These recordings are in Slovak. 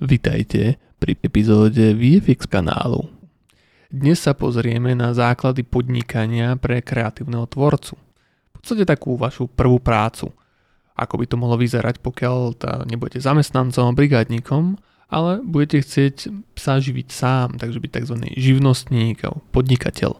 Vitajte pri epizóde VFX kanálu. Dnes sa pozrieme na základy podnikania pre kreatívneho tvorcu. V podstate takú vašu prvú prácu. Ako by to mohlo vyzerať, pokiaľ tá nebudete zamestnancom a brigádnikom, ale budete chcieť sa živiť sám, takže byť tzv. živnostník a podnikateľ.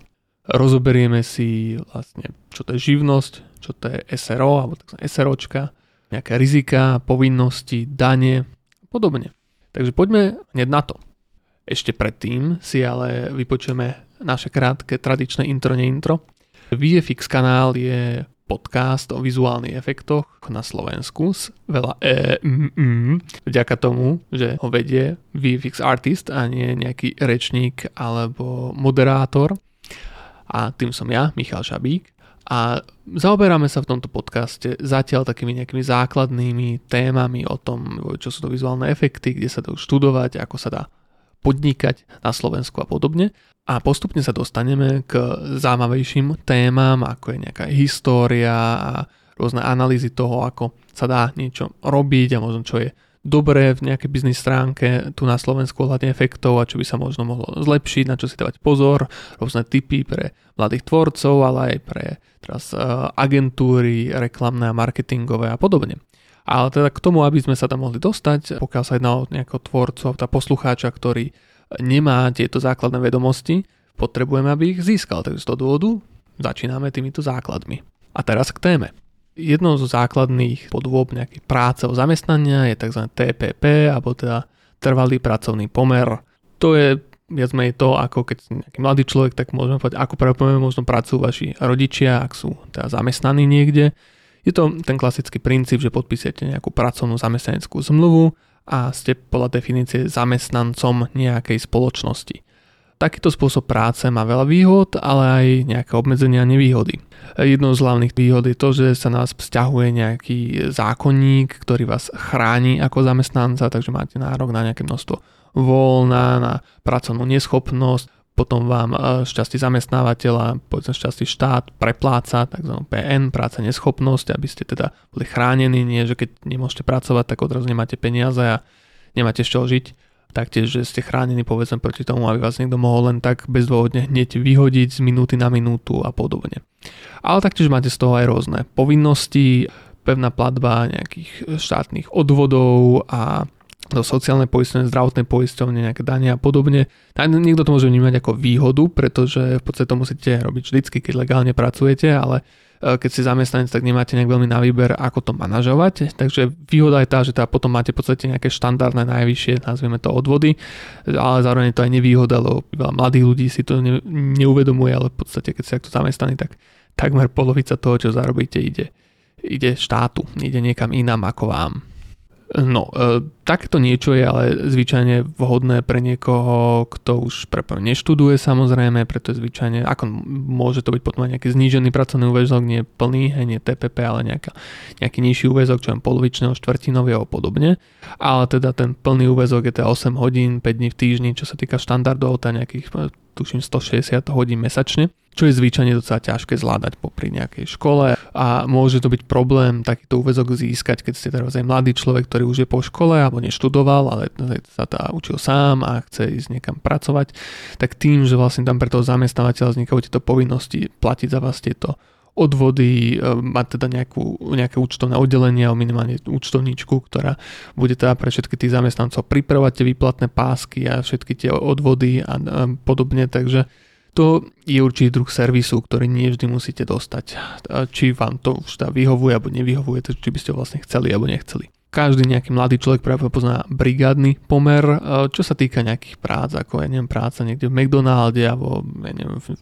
Rozoberieme si vlastne, čo to je živnosť, čo to je SRO alebo tzv. SROčka, nejaké rizika, povinnosti, dane a podobne. Takže poďme hneď na to. Ešte predtým si ale vypočujeme naše krátke tradičné intro neintro. VFX kanál je podcast o vizuálnych efektoch na Slovensku s veľa e, m, m, vďaka tomu, že ho vedie VFX artist a nie nejaký rečník alebo moderátor. A tým som ja, Michal Šabík. A zaoberáme sa v tomto podcaste zatiaľ takými nejakými základnými témami o tom, čo sú to vizuálne efekty, kde sa to študovať, ako sa dá podnikať na Slovensku a podobne. A postupne sa dostaneme k zaujímavejším témam, ako je nejaká história a rôzne analýzy toho, ako sa dá niečo robiť a možno čo je dobré v nejakej biznis stránke tu na Slovensku ohľadne efektov a čo by sa možno mohlo zlepšiť, na čo si dávať pozor, rôzne typy pre mladých tvorcov, ale aj pre teraz uh, agentúry reklamné a marketingové a podobne. Ale teda k tomu, aby sme sa tam mohli dostať, pokiaľ sa jedná o nejakého tvorcu, tá poslucháča, ktorý nemá tieto základné vedomosti, potrebujeme, aby ich získal. Takže z toho dôvodu začíname týmito základmi. A teraz k téme. Jednou zo základných podôb nejakej práce o zamestnania je tzv. TPP, alebo teda trvalý pracovný pomer. To je viac menej to, ako keď nejaký mladý človek, tak môžeme povedať, ako pravdepodobne možno pracujú vaši rodičia, ak sú teda zamestnaní niekde. Je to ten klasický princíp, že podpísate nejakú pracovnú zamestnaneckú zmluvu a ste podľa definície zamestnancom nejakej spoločnosti. Takýto spôsob práce má veľa výhod, ale aj nejaké obmedzenia a nevýhody. Jednou z hlavných výhod je to, že sa na vás vzťahuje nejaký zákonník, ktorý vás chráni ako zamestnanca, takže máte nárok na nejaké množstvo voľna, na pracovnú neschopnosť, potom vám šťastí zamestnávateľa, povedzme šťastí štát prepláca, tzv. PN, práca neschopnosť, aby ste teda boli chránení, nie že keď nemôžete pracovať, tak odrazu nemáte peniaze a nemáte z čoho žiť taktiež, že ste chránení povedzme proti tomu, aby vás niekto mohol len tak bezdôvodne hneď vyhodiť z minúty na minútu a podobne. Ale taktiež máte z toho aj rôzne povinnosti, pevná platba nejakých štátnych odvodov a do sociálnej poisťovne, zdravotnej poisťovne, nejaké dania a podobne. A niekto to môže vnímať ako výhodu, pretože v podstate to musíte robiť vždycky, keď legálne pracujete, ale keď si zamestnanec, tak nemáte nejak veľmi na výber, ako to manažovať. Takže výhoda je tá, že teda potom máte v podstate nejaké štandardné najvyššie, nazvieme to odvody, ale zároveň je to aj nevýhoda, lebo veľa mladých ľudí si to ne, neuvedomuje, ale v podstate keď si takto zamestnaní, tak takmer polovica toho, čo zarobíte, ide, ide štátu, ide niekam inám ako vám. No, e, takto niečo je ale zvyčajne vhodné pre niekoho, kto už prepo neštuduje samozrejme, preto je zvyčajne, ako môže to byť potom aj nejaký znížený pracovný úvezok, nie plný, hej, nie TPP, ale nejaká, nejaký nižší úvezok, čo je polovičného, štvrtinový a podobne. Ale teda ten plný úvezok je teda 8 hodín, 5 dní v týždni, čo sa týka štandardov, tá nejakých tuším 160 hodín mesačne čo je zvyčajne docela ťažké zvládať popri nejakej škole a môže to byť problém takýto úvezok získať, keď ste teraz aj mladý človek, ktorý už je po škole alebo neštudoval, ale sa tá učil sám a chce ísť niekam pracovať, tak tým, že vlastne tam pre toho zamestnávateľa vznikajú tieto povinnosti platiť za vás tieto odvody, e, mať teda nejakú, nejaké účtovné oddelenie alebo minimálne účtovníčku, ktorá bude teda pre všetky tých zamestnancov pripravovať tie výplatné pásky a všetky tie odvody a, a podobne, takže to je určitý druh servisu, ktorý nie vždy musíte dostať. Či vám to už teda vyhovuje alebo nevyhovuje, či by ste vlastne chceli alebo nechceli. Každý nejaký mladý človek práve pozná brigádny pomer, čo sa týka nejakých prác, ako ja neviem, práca niekde v McDonalde alebo ja neviem, v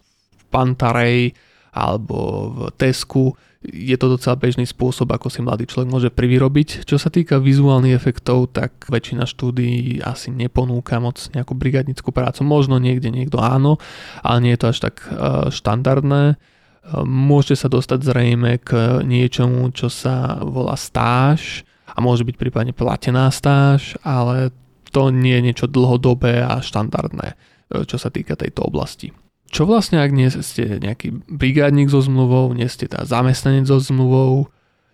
Pantarej alebo v Tesku je to docela bežný spôsob, ako si mladý človek môže privyrobiť. Čo sa týka vizuálnych efektov, tak väčšina štúdií asi neponúka moc nejakú brigadnickú prácu. Možno niekde niekto áno, ale nie je to až tak e, štandardné. E, môžete sa dostať zrejme k niečomu, čo sa volá stáž a môže byť prípadne platená stáž, ale to nie je niečo dlhodobé a štandardné, e, čo sa týka tejto oblasti. Čo vlastne, ak nie ste nejaký brigádnik so zmluvou, nie ste teda zamestnanec so zmluvou,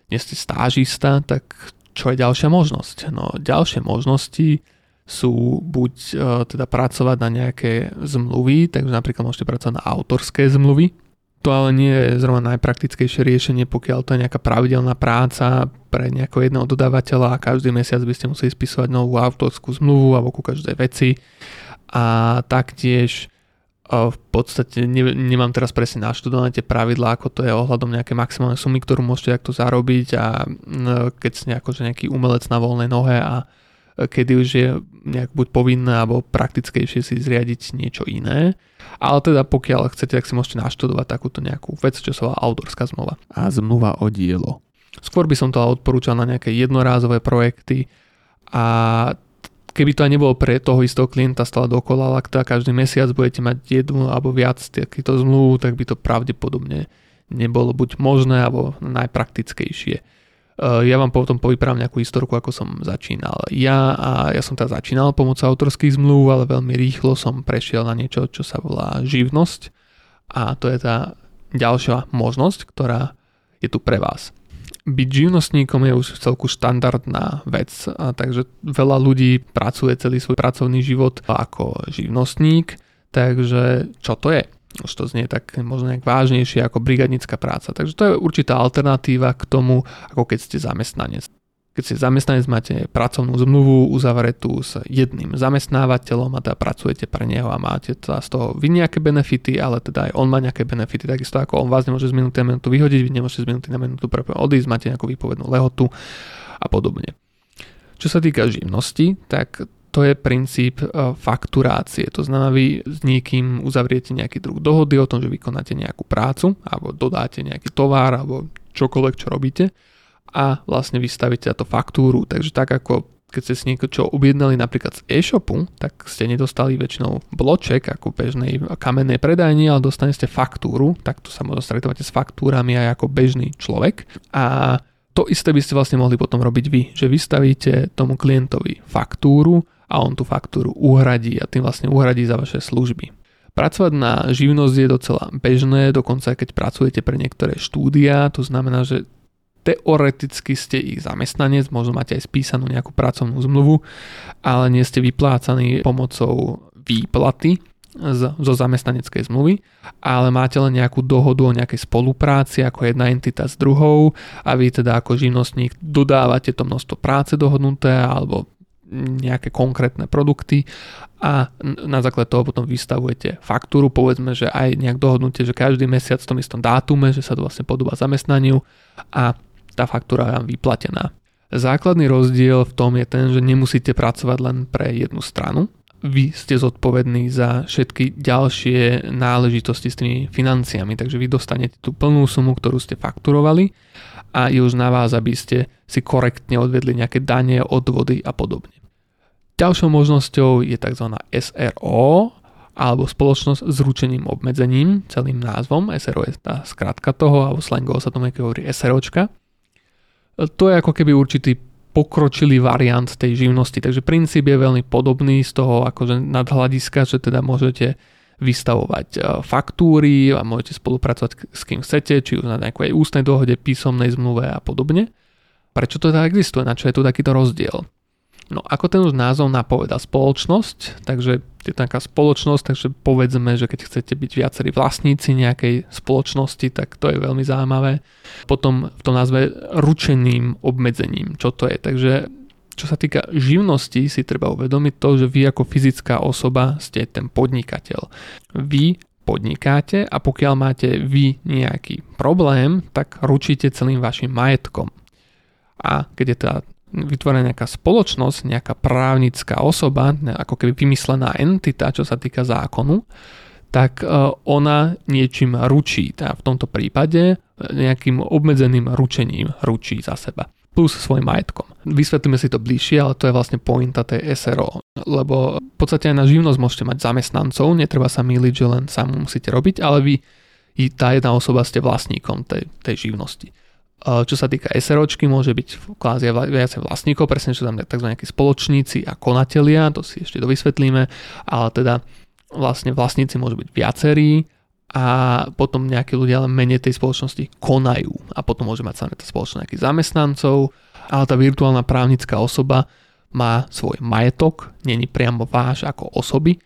nie ste stážista, tak čo je ďalšia možnosť? No ďalšie možnosti sú buď uh, teda pracovať na nejaké zmluvy, takže napríklad môžete pracovať na autorské zmluvy. To ale nie je zrovna najpraktickejšie riešenie, pokiaľ to je nejaká pravidelná práca pre nejakého jedného dodávateľa a každý mesiac by ste museli spisovať novú autorskú zmluvu alebo ku každej veci. A taktiež v podstate ne, nemám teraz presne naštudované tie pravidlá, ako to je ohľadom nejaké maximálne sumy, ktorú môžete takto zarobiť a keď ste akože nejaký umelec na voľnej nohe a kedy už je nejak buď povinné alebo praktickejšie si zriadiť niečo iné. Ale teda pokiaľ chcete, tak si môžete naštudovať takúto nejakú vec, čo sa volá autorská zmluva. A zmluva o dielo. Skôr by som to odporúčal na nejaké jednorázové projekty a keby to aj nebolo pre toho istého klienta stále dokola, ak teda každý mesiac budete mať jednu alebo viac takýchto zmluv, tak by to pravdepodobne nebolo buď možné alebo najpraktickejšie. E, ja vám potom povyprávam nejakú historku, ako som začínal. Ja a ja som teda začínal pomocou autorských zmluv, ale veľmi rýchlo som prešiel na niečo, čo sa volá živnosť a to je tá ďalšia možnosť, ktorá je tu pre vás byť živnostníkom je už celku štandardná vec, a takže veľa ľudí pracuje celý svoj pracovný život ako živnostník, takže čo to je? Už to znie tak možno nejak vážnejšie ako brigadnická práca. Takže to je určitá alternatíva k tomu, ako keď ste zamestnanec. Keď ste zamestnanec, máte pracovnú zmluvu uzavretú s jedným zamestnávateľom a teda pracujete pre neho a máte teda z toho vy nejaké benefity, ale teda aj on má nejaké benefity, takisto ako on vás nemôže z minúty na minútu vyhodiť, vy nemôžete z minúty na minútu odísť, máte nejakú výpovednú lehotu a podobne. Čo sa týka živnosti, tak to je princíp e, fakturácie. To znamená, vy s niekým uzavriete nejaký druh dohody o tom, že vykonáte nejakú prácu alebo dodáte nejaký tovar alebo čokoľvek, čo robíte a vlastne vystavíte to faktúru. Takže tak ako keď ste si niečo objednali napríklad z e-shopu, tak ste nedostali väčšinou bloček ako bežnej kamennej predajni, ale dostanete faktúru, tak to sa možno stretávate s faktúrami aj ako bežný človek. A to isté by ste vlastne mohli potom robiť vy, že vystavíte tomu klientovi faktúru a on tú faktúru uhradí a tým vlastne uhradí za vaše služby. Pracovať na živnosť je docela bežné, dokonca keď pracujete pre niektoré štúdia, to znamená, že teoreticky ste ich zamestnanec, možno máte aj spísanú nejakú pracovnú zmluvu, ale nie ste vyplácaní pomocou výplaty z, zo zamestnaneckej zmluvy, ale máte len nejakú dohodu o nejakej spolupráci ako jedna entita s druhou a vy teda ako živnostník dodávate to množstvo práce dohodnuté alebo nejaké konkrétne produkty a na základe toho potom vystavujete faktúru, povedzme, že aj nejak dohodnutie, že každý mesiac v tom istom dátume, že sa to vlastne podobá zamestnaniu a tá faktúra vám vyplatená. Základný rozdiel v tom je ten, že nemusíte pracovať len pre jednu stranu. Vy ste zodpovední za všetky ďalšie náležitosti s tými financiami, takže vy dostanete tú plnú sumu, ktorú ste fakturovali a je už na vás, aby ste si korektne odvedli nejaké dane, odvody a podobne. Ďalšou možnosťou je tzv. SRO, alebo spoločnosť s ručeným obmedzením, celým názvom. SRO je tá skratka toho, alebo slangovo sa tomu hovorí SROčka to je ako keby určitý pokročilý variant tej živnosti. Takže princíp je veľmi podobný z toho akože nadhľadiska, že teda môžete vystavovať e, faktúry a môžete spolupracovať s kým chcete, či už na nejakej ústnej dohode, písomnej zmluve a podobne. Prečo to teda existuje? Na čo je tu takýto rozdiel? No ako ten už názov napoveda spoločnosť, takže je taká spoločnosť, takže povedzme, že keď chcete byť viacerí vlastníci nejakej spoločnosti, tak to je veľmi zaujímavé. Potom v tom názve ručeným obmedzením, čo to je. Takže čo sa týka živnosti, si treba uvedomiť to, že vy ako fyzická osoba ste ten podnikateľ. Vy podnikáte a pokiaľ máte vy nejaký problém, tak ručíte celým vašim majetkom. A keď je teda vytvorená nejaká spoločnosť, nejaká právnická osoba, ako keby vymyslená entita, čo sa týka zákonu, tak e, ona niečím ručí. Teda v tomto prípade e, nejakým obmedzeným ručením ručí za seba plus svojim majetkom. Vysvetlíme si to bližšie, ale to je vlastne pointa tej SRO, lebo v podstate aj na živnosť môžete mať zamestnancov, netreba sa míliť, že len sám musíte robiť, ale vy, tá jedna osoba ste vlastníkom tej, tej živnosti. Čo sa týka SROčky, môže byť kvázi viacej vlastníkov, presne čo tam tzv. nejakí spoločníci a konatelia, to si ešte dovysvetlíme, ale teda vlastne vlastníci môžu byť viacerí a potom nejakí ľudia len menej tej spoločnosti konajú a potom môže mať sa tá spoločnosť nejakých zamestnancov, ale tá virtuálna právnická osoba má svoj majetok, není priamo váš ako osoby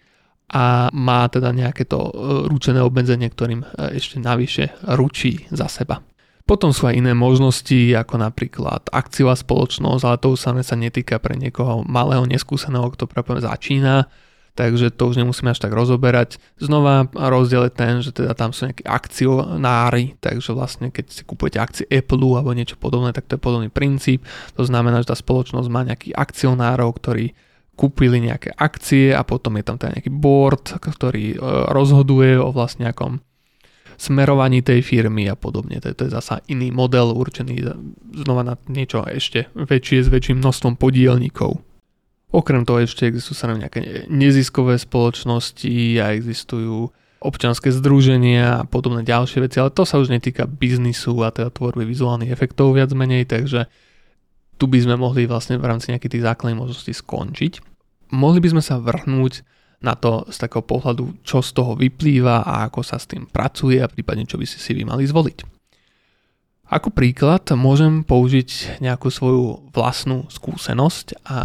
a má teda nejaké to e, ručené obmedzenie, ktorým e, ešte navyše ručí za seba. Potom sú aj iné možnosti, ako napríklad akciová spoločnosť, ale to už sa netýka pre niekoho malého, neskúseného, kto práve začína, takže to už nemusíme až tak rozoberať. Znova rozdiel je ten, že teda tam sú nejakí akcionári, takže vlastne keď si kupujete akcie Apple alebo niečo podobné, tak to je podobný princíp. To znamená, že tá spoločnosť má nejakých akcionárov, ktorí kúpili nejaké akcie a potom je tam teda nejaký board, ktorý e, rozhoduje o vlastne nejakom smerovaní tej firmy a podobne. To je, to je zasa iný model určený znova na niečo ešte väčšie s väčším množstvom podielníkov. Okrem toho ešte existujú sa nejaké neziskové spoločnosti a existujú občanské združenia a podobné ďalšie veci, ale to sa už netýka biznisu a teda tvorby vizuálnych efektov viac menej, takže tu by sme mohli vlastne v rámci nejakých tých základných možností skončiť. Mohli by sme sa vrhnúť na to z takého pohľadu, čo z toho vyplýva a ako sa s tým pracuje a prípadne čo by si si vy mali zvoliť. Ako príklad môžem použiť nejakú svoju vlastnú skúsenosť a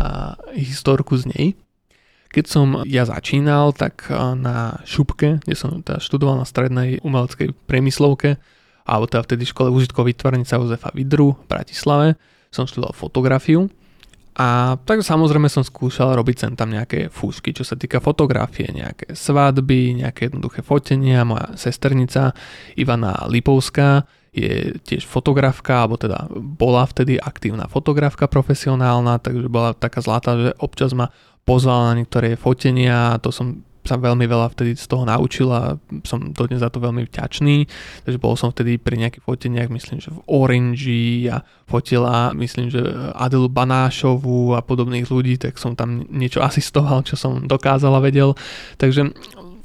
historku z nej. Keď som ja začínal, tak na šupke, kde som teda študoval na strednej umeleckej priemyslovke, alebo teda vtedy škole užitkovej výtvarnica Jozefa Vidru v Bratislave, som študoval fotografiu a tak samozrejme som skúšal robiť sem tam nejaké fúšky, čo sa týka fotografie, nejaké svadby, nejaké jednoduché fotenia. Moja sesternica Ivana Lipovská je tiež fotografka, alebo teda bola vtedy aktívna fotografka profesionálna, takže bola taká zlatá, že občas ma pozvala na niektoré fotenia, to som sa veľmi veľa vtedy z toho naučil a som dodnes za to veľmi vďačný. Takže bol som vtedy pri nejakých foteniach, myslím, že v Orange a fotila, myslím, že Adelu Banášovu a podobných ľudí, tak som tam niečo asistoval, čo som dokázal a vedel. Takže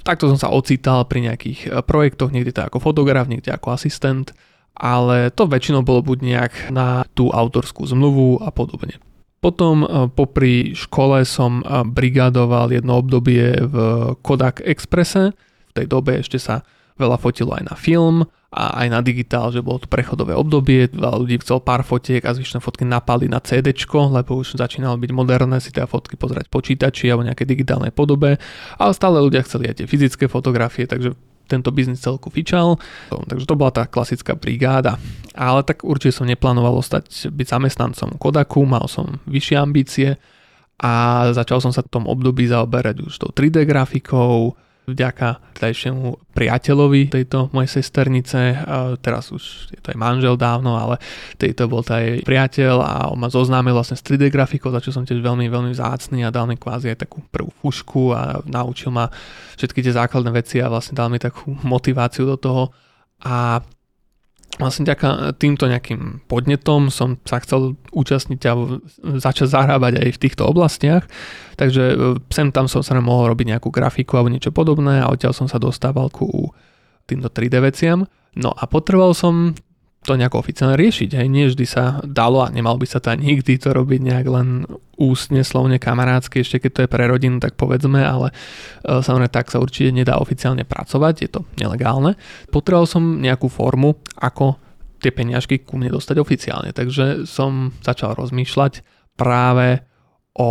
takto som sa ocítal pri nejakých eh, projektoch, niekde to ako fotograf, niekde ako asistent, ale to väčšinou bolo buď nejak na tú autorskú zmluvu a podobne. Potom e, popri škole som e, brigádoval jedno obdobie v Kodak Expresse. V tej dobe ešte sa veľa fotilo aj na film a aj na digitál, že bolo to prechodové obdobie, veľa ľudí chcel pár fotiek a zvyšné fotky napali na CD, lebo už začínalo byť moderné si teda fotky pozerať počítači alebo nejaké digitálnej podobe, ale stále ľudia chceli aj tie fyzické fotografie, takže tento biznis celku fičal, takže to bola tá klasická brigáda. Ale tak určite som neplánoval ostať byť zamestnancom Kodaku, mal som vyššie ambície a začal som sa v tom období zaoberať už tou 3D grafikou, vďaka tedajšiemu priateľovi tejto mojej sesternice, teraz už je to aj manžel dávno, ale tejto bol to aj priateľ a on ma zoznámil vlastne s 3D grafikou, za čo som tiež veľmi, veľmi vzácný a dal mi kvázi aj takú prvú fušku a naučil ma všetky tie základné veci a vlastne dal mi takú motiváciu do toho. A vlastne ďaká týmto nejakým podnetom som sa chcel účastniť a začať zahrávať aj v týchto oblastiach, takže e, sem tam som sa mohol robiť nejakú grafiku alebo niečo podobné a odtiaľ som sa dostával ku týmto 3D veciam. No a potreboval som to nejako oficiálne riešiť. Hej. Nie vždy sa dalo a nemal by sa to nikdy to robiť nejak len ústne, slovne, kamarádsky, ešte keď to je pre rodinu, tak povedzme, ale e, samozrejme tak sa určite nedá oficiálne pracovať, je to nelegálne. Potreboval som nejakú formu, ako tie peniažky ku mne dostať oficiálne, takže som začal rozmýšľať práve o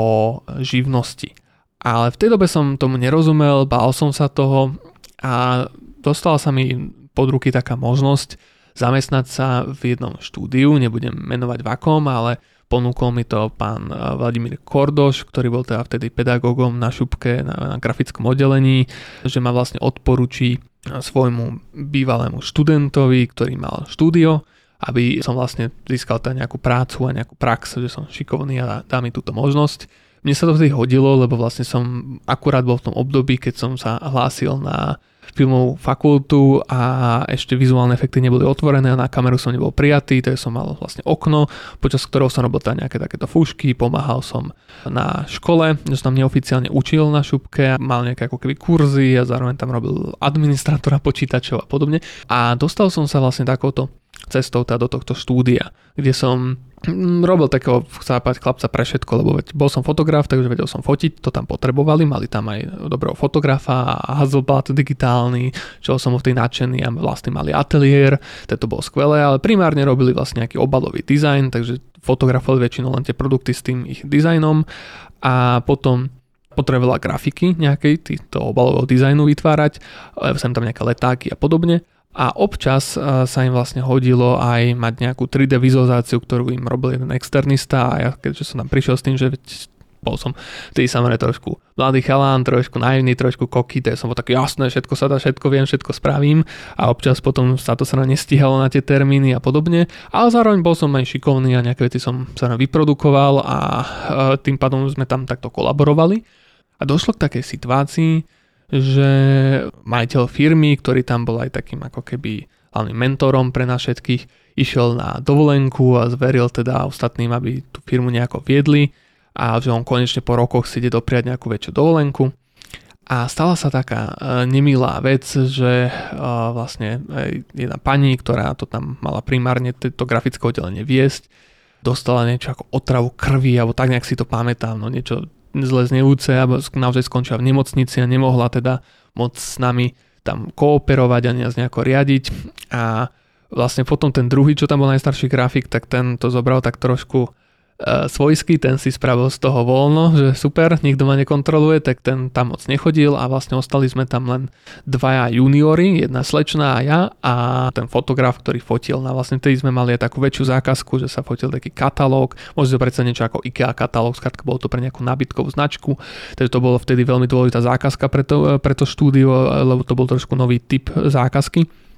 živnosti. Ale v tej dobe som tomu nerozumel, bál som sa toho a dostala sa mi pod ruky taká možnosť zamestnať sa v jednom štúdiu, nebudem menovať v akom, ale ponúkol mi to pán eh, Vladimír Kordoš, ktorý bol teda vtedy pedagógom na šupke na, na grafickom oddelení, že ma vlastne odporučí eh, svojmu bývalému študentovi, ktorý mal štúdio, aby som vlastne získal teda nejakú prácu a nejakú prax, že som šikovný a dá mi túto možnosť. Mne sa to vtedy hodilo, lebo vlastne som akurát bol v tom období, keď som sa hlásil na filmovú fakultu a ešte vizuálne efekty neboli otvorené a na kameru som nebol prijatý, takže som mal vlastne okno, počas ktorého som robil nejaké takéto fúšky, pomáhal som na škole, že som tam neoficiálne učil na šupke, mal nejaké ako keby kurzy a zároveň tam robil administratora počítačov a podobne. A dostal som sa vlastne takouto cestou teda do tohto štúdia, kde som mm, robil takého chápať chlapca pre všetko, lebo veď bol som fotograf, takže vedel som fotiť, to tam potrebovali, mali tam aj dobrého fotografa a Hasselblad digitálny, čo som v tej nadšený a vlastne mali ateliér, to bolo skvelé, ale primárne robili vlastne nejaký obalový dizajn, takže fotografovali väčšinou len tie produkty s tým ich dizajnom a potom potrebovala grafiky nejakej týchto obalového dizajnu vytvárať, sem tam nejaké letáky a podobne a občas sa im vlastne hodilo aj mať nejakú 3D vizualizáciu, ktorú im robil jeden externista a ja keďže som tam prišiel s tým, že bol som vtedy samozrejme trošku mladý chalán, trošku naivný, trošku koký, tak som bol tak jasné, všetko sa dá, všetko viem, všetko spravím. A občas potom sa to sa na nestihalo na tie termíny a podobne, ale zároveň bol som aj šikovný a nejaké veci som sa vyprodukoval a tým pádom sme tam takto kolaborovali. A došlo k takej situácii, že majiteľ firmy, ktorý tam bol aj takým ako keby hlavným mentorom pre nás všetkých, išiel na dovolenku a zveril teda ostatným, aby tú firmu nejako viedli a že on konečne po rokoch si ide dopriať nejakú väčšiu dovolenku. A stala sa taká e, nemilá vec, že e, vlastne e, jedna pani, ktorá to tam mala primárne to grafické oddelenie viesť, dostala niečo ako otravu krvi, alebo tak nejak si to pamätám, no niečo zle znevúce a naozaj skončila v nemocnici a nemohla teda moc s nami tam kooperovať a nás nejako riadiť. A vlastne potom ten druhý, čo tam bol najstarší grafik, tak ten to zobral tak trošku svojský, ten si spravil z toho voľno, že super, nikto ma nekontroluje, tak ten tam moc nechodil a vlastne ostali sme tam len dvaja juniori, jedna slečná a ja a ten fotograf, ktorý fotil. Na vlastne tedy sme mali aj takú väčšiu zákazku, že sa fotil taký katalóg, môžete si predstaviť niečo ako IKEA katalóg, skrátka bolo to pre nejakú nábytkovú značku, takže to bolo vtedy veľmi dôležitá zákazka pre to, pre to štúdio, lebo to bol trošku nový typ zákazky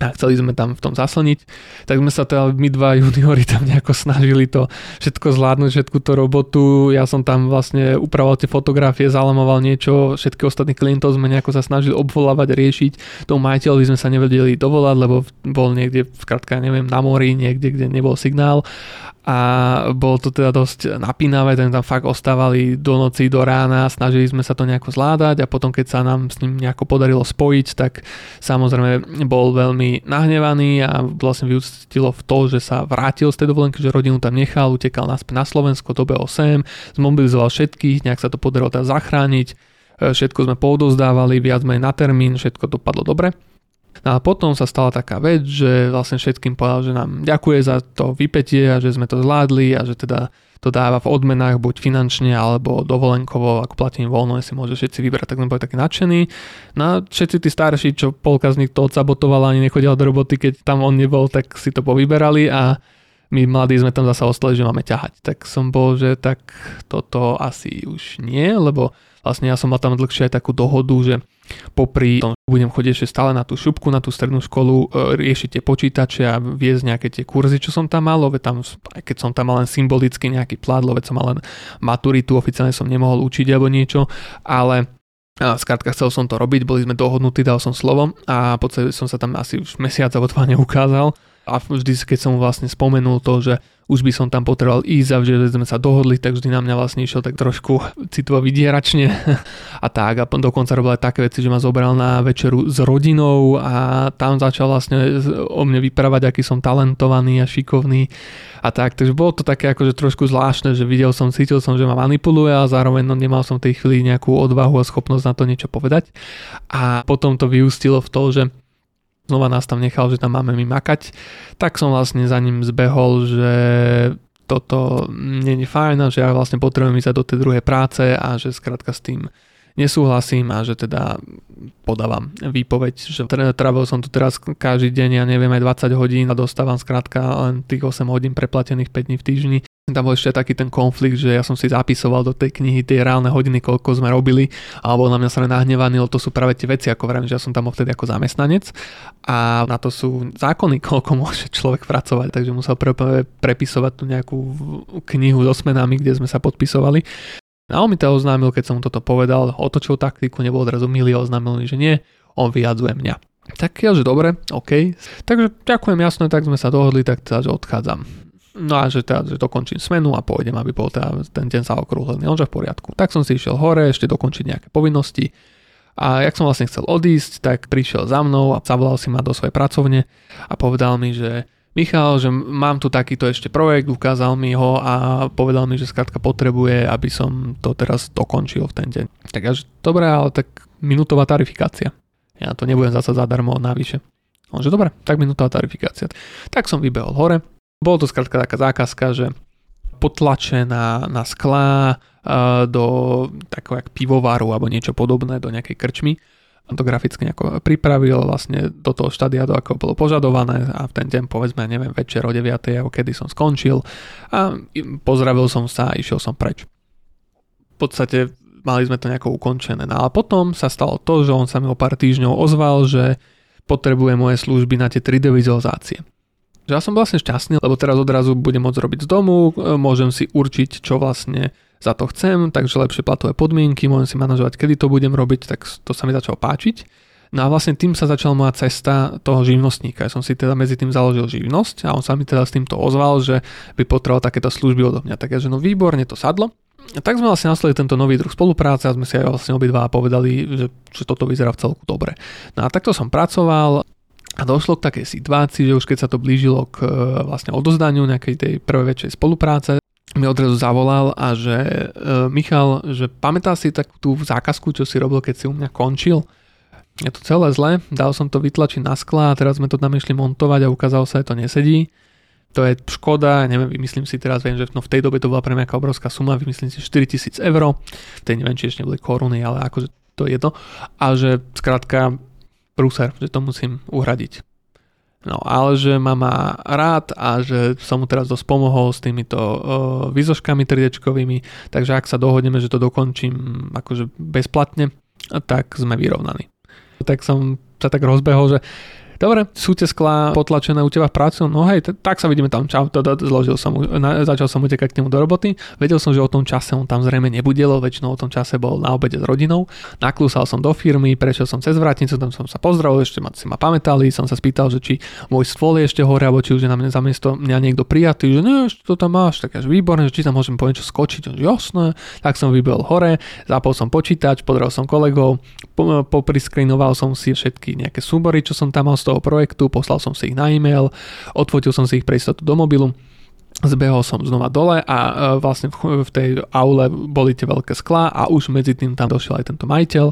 a chceli sme tam v tom zaslniť, tak sme sa teda my dva juniori tam nejako snažili to všetko zvládnuť, všetku tú robotu. Ja som tam vlastne upravoval tie fotografie, zalamoval niečo, všetky ostatných klientov sme nejako sa snažili obvolávať, riešiť. Tomu majiteľovi sme sa nevedeli dovolať, lebo bol niekde, skrátka neviem, na mori, niekde, kde nebol signál a bolo to teda dosť napínavé, ten tam fakt ostávali do noci, do rána, snažili sme sa to nejako zvládať a potom keď sa nám s ním nejako podarilo spojiť, tak samozrejme bol veľmi nahnevaný a vlastne vyústilo v to, že sa vrátil z tej dovolenky, že rodinu tam nechal, utekal naspäť na Slovensko, dobehol sem, zmobilizoval všetkých, nejak sa to podarilo teda zachrániť, všetko sme poudozdávali, viac menej na termín, všetko dopadlo dobre. No a potom sa stala taká vec, že vlastne všetkým povedal, že nám ďakuje za to vypetie a že sme to zvládli a že teda to dáva v odmenách buď finančne alebo dovolenkovo, ako platím voľno, si môže všetci vybrať, tak sme boli takí nadšení. No a všetci tí starší, čo polka z nich to odsabotovala, ani nechodila do roboty, keď tam on nebol, tak si to povyberali a my mladí sme tam zase ostali, že máme ťahať. Tak som bol, že tak toto asi už nie, lebo vlastne ja som mal tam dlhšie aj takú dohodu, že popri tom budem chodiť ešte stále na tú šupku, na tú strednú školu, e, riešiť tie počítače a viesť nejaké tie kurzy, čo som tam mal, veď tam, keď som tam mal len symbolicky nejaký plát, veď som mal len maturitu, oficiálne som nemohol učiť alebo niečo, ale skrátka chcel som to robiť, boli sme dohodnutí, dal som slovo a v podstate som sa tam asi už mesiac alebo dva neukázal. A vždy, keď som vlastne spomenul to, že už by som tam potreboval ísť a že sme sa dohodli, tak vždy na mňa vlastne išiel tak trošku citovo vydieračne. A tak a dokonca robil aj také veci, že ma zobral na večeru s rodinou a tam začal vlastne o mne vyprávať, aký som talentovaný a šikovný. A tak, takže bolo to také akože trošku zvláštne, že videl som, cítil som, že ma manipuluje a zároveň no, nemal som v tej chvíli nejakú odvahu a schopnosť na to niečo povedať. A potom to vyústilo v to, že znova nás tam nechal, že tam máme my makať, tak som vlastne za ním zbehol, že toto nie je fajn a že ja vlastne potrebujem ísť do tej druhej práce a že skrátka s tým nesúhlasím a že teda podávam výpoveď, že trávil som tu teraz každý deň, ja neviem, aj 20 hodín a dostávam skrátka len tých 8 hodín preplatených 5 dní v týždni tam bol ešte taký ten konflikt, že ja som si zapisoval do tej knihy tie reálne hodiny, koľko sme robili, alebo na mňa sa nahnevaný, lebo to sú práve tie veci, ako vravím, že ja som tam vtedy ako zamestnanec a na to sú zákony, koľko môže človek pracovať, takže musel pre, prepisovať tú nejakú knihu s osmenami, kde sme sa podpisovali. A on mi to oznámil, keď som mu toto povedal, otočil taktiku, nebol odrazu milý, oznámil mi, že nie, on vyjadzuje mňa. Tak ja, že dobre, OK. Takže ďakujem jasne, tak sme sa dohodli, tak teda, že odchádzam. No a že, teda, že dokončím smenu a pôjdem, aby bol teda ten deň sa okrúhlený. Onže v poriadku. Tak som si išiel hore, ešte dokončiť nejaké povinnosti A jak som vlastne chcel odísť, tak prišiel za mnou a zavolal si ma do svojej pracovne a povedal mi, že Michal, že mám tu takýto ešte projekt, ukázal mi ho a povedal mi, že skrátka potrebuje, aby som to teraz dokončil v ten deň. Tak ja, že dobre, ale tak minútová tarifikácia. Ja to nebudem zase zadarmo navyše. On že dobre, tak minútová tarifikácia. Tak som vybehol hore. Bolo to skrátka taká zákazka, že potlačená na sklá do takého jak pivovaru alebo niečo podobné, do nejakej krčmy to graficky nejako pripravil vlastne do toho štádia, do ako bolo požadované a v ten deň povedzme, neviem, večer o 9. alebo kedy som skončil a pozdravil som sa a išiel som preč. V podstate mali sme to nejako ukončené. No a potom sa stalo to, že on sa mi o pár týždňov ozval, že potrebuje moje služby na tie 3D vizualizácie. Že ja som vlastne šťastný, lebo teraz odrazu budem môcť robiť z domu, môžem si určiť, čo vlastne za to chcem, takže lepšie platové podmienky, môžem si manažovať, kedy to budem robiť, tak to sa mi začalo páčiť. No a vlastne tým sa začala moja cesta toho živnostníka. Ja som si teda medzi tým založil živnosť a on sa mi teda s týmto ozval, že by potreboval takéto služby odo mňa. Takže no výborne to sadlo. A tak sme vlastne naslali tento nový druh spolupráce a sme si aj vlastne obidva povedali, že, že toto vyzerá v celku dobre. No a takto som pracoval a došlo k takej situácii, že už keď sa to blížilo k vlastne odozdaniu nejakej tej prvej väčšej spolupráce, mi odrazu zavolal a že uh, Michal, že pamätá si takú tú zákazku, čo si robil, keď si u mňa končil? Je to celé zle, dal som to vytlačiť na skla a teraz sme to tam išli montovať a ukázalo sa, že to nesedí. To je škoda, neviem, vymyslím si teraz, viem, že no v tej dobe to bola pre mňa obrovská suma, vymyslím si 4000 eur, tej neviem, či ešte neboli koruny, ale akože to je to. A že skrátka prúser, že to musím uhradiť. No ale že ma má rád a že som mu teraz dosť pomohol s týmito uh, výzoškami 3D, takže ak sa dohodneme, že to dokončím akože bezplatne, tak sme vyrovnaní. Tak som sa tak rozbehol, že Dobre, sú tie sklá potlačené u teba v práci? No hej, t- tak sa vidíme tam, čau, to, to, zložil som, na, začal som utekať k nemu do roboty. Vedel som, že o tom čase on tam zrejme nebude, lebo väčšinou o tom čase bol na obede s rodinou. Naklúsal som do firmy, prešiel som cez vrátnicu, tam som sa pozdravil, ešte ma, si ma pamätali, som sa spýtal, že či môj stôl je ešte hore, alebo či už je na mňa zamiesto mňa niekto prijatý, že ne, to tam máš, tak až výborné, že či tam môžem po niečo skočiť, že jasné, tak som vybel hore, zapol som počítač, podrel som kolegov, popriskrinoval som si všetky nejaké súbory, čo som tam mal z toho projektu, poslal som si ich na e-mail, odfotil som si ich pre istotu do mobilu, zbehol som znova dole a e, vlastne v, tej aule boli tie veľké sklá a už medzi tým tam došiel aj tento majiteľ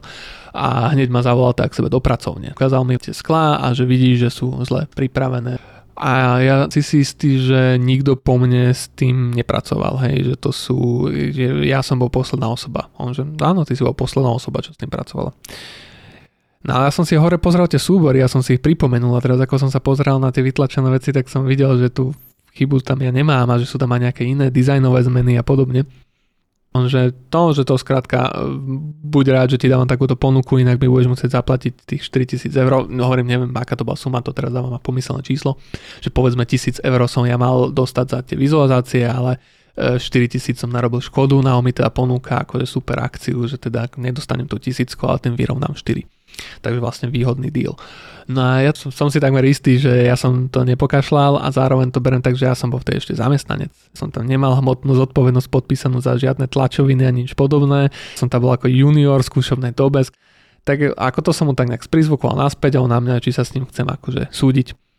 a hneď ma zavolal tak sebe do pracovne. Ukázal mi tie sklá a že vidí, že sú zle pripravené. A ja si si istý, že nikto po mne s tým nepracoval, hej, že to sú, že ja som bol posledná osoba. On že áno, ty si bol posledná osoba, čo s tým pracovala. No ale ja som si hore pozrel tie súbory, ja som si ich pripomenul a teraz ako som sa pozrel na tie vytlačené veci, tak som videl, že tu chybu tam ja nemám a že sú tam aj nejaké iné dizajnové zmeny a podobne. Že to, že to skrátka buď rád, že ti dávam takúto ponuku, inak mi budeš musieť zaplatiť tých 4000 eur. No hovorím, neviem, aká to bola suma, to teraz dávam pomyselné číslo, že povedzme 1000 eur som ja mal dostať za tie vizualizácie, ale 4000 som narobil škodu, na mi teda ponúka akože super akciu, že teda nedostanem tú tisícko, ale ten vyrovnám 4. Takže vlastne výhodný deal. No a ja som, som si takmer istý, že ja som to nepokašľal a zároveň to berem tak, že ja som bol vtedy ešte zamestnanec. Som tam nemal hmotnú zodpovednosť podpísanú za žiadne tlačoviny a nič podobné. Som tam bol ako junior v skúšobnej dobe. Tak ako to som mu tak nejak sprizvukoval naspäť a on na mňa, či sa s ním chcem akože súdiť.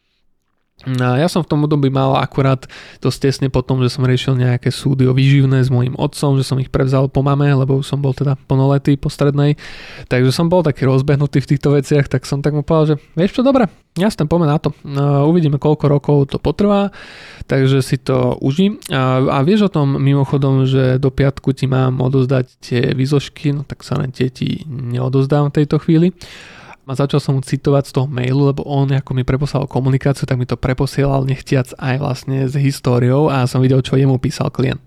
No, ja som v tom období mal akurát dosť tesne po tom, že som riešil nejaké súdy o výživné s mojim otcom, že som ich prevzal po mame, lebo som bol teda plnoletý po strednej. Takže som bol taký rozbehnutý v týchto veciach, tak som tak mu povedal, že vieš čo, dobre, jasne, poďme na to. No, uvidíme, koľko rokov to potrvá, takže si to užím. A, a vieš o tom mimochodom, že do piatku ti mám odozdať tie výzošky, no tak sa len tie ti neodozdám v tejto chvíli a začal som mu citovať z toho mailu, lebo on ako mi preposlal komunikáciu, tak mi to preposielal nechtiac aj vlastne s históriou a som videl, čo jemu písal klient.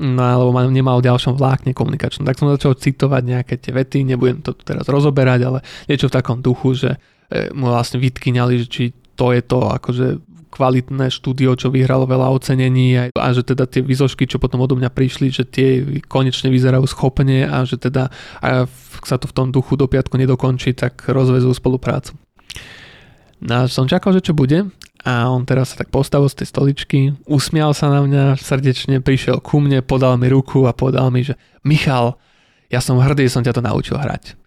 No alebo nemal v ďalšom vlákne komunikačnom. Tak som začal citovať nejaké tie vety, nebudem to teraz rozoberať, ale niečo v takom duchu, že e, mu vlastne vytkyňali, že či to je to akože kvalitné štúdio, čo vyhralo veľa ocenení a, že teda tie výzožky, čo potom odo mňa prišli, že tie konečne vyzerajú schopne a že teda ak sa to v tom duchu do piatku nedokončí, tak rozvezú spoluprácu. No a som čakal, že čo bude a on teraz sa tak postavil z tej stoličky, usmial sa na mňa srdečne, prišiel ku mne, podal mi ruku a podal mi, že Michal, ja som hrdý, som ťa to naučil hrať.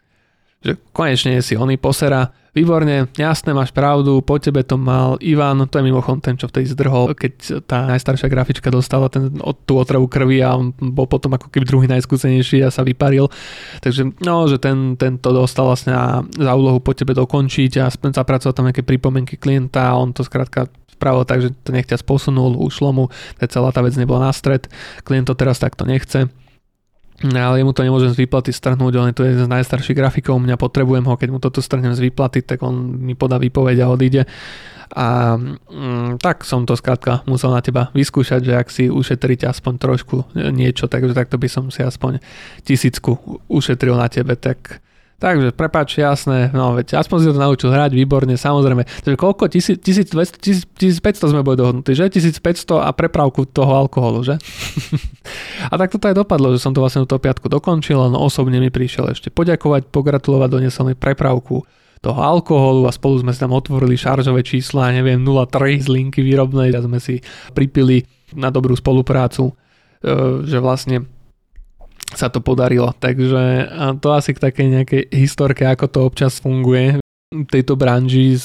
Že konečne si oný posera, výborne, jasné, máš pravdu, po tebe to mal Ivan, to je mimochodom ten, čo vtedy zdrhol, keď tá najstaršia grafička dostala ten, tú otravu krvi a on bol potom ako keby druhý najskúsenejší a sa vyparil. Takže no, že ten, ten to dostal vlastne za úlohu po tebe dokončiť a zapracovať tam nejaké pripomienky klienta a on to skrátka spravil tak, že to nechťa posunul, ušlo mu, celá tá vec nebola na stred, klient to teraz takto nechce ale jemu to nemôžem z výplaty strhnúť, on je to jeden z najstarších grafikov, mňa potrebujem ho, keď mu toto strhnem z výplaty, tak on mi podá výpoveď a odíde. A mm, tak som to skrátka musel na teba vyskúšať, že ak si ušetriť aspoň trošku niečo, takže takto by som si aspoň tisícku ušetril na tebe, tak Takže prepáč, jasné, no veď aspoň si to naučil hrať, výborne, samozrejme. Takže koľko? 1200, 1500 sme boli dohodnutí, že? 1500 a prepravku toho alkoholu, že? a tak toto aj dopadlo, že som to vlastne toho piatku dokončil, no osobne mi prišiel ešte poďakovať, pogratulovať, doniesol mi prepravku toho alkoholu a spolu sme si tam otvorili šaržové čísla, neviem, 0,3 z linky výrobnej a sme si pripili na dobrú spoluprácu, e, že vlastne sa to podarilo. Takže to asi k takej nejakej historke, ako to občas funguje v tejto branži e,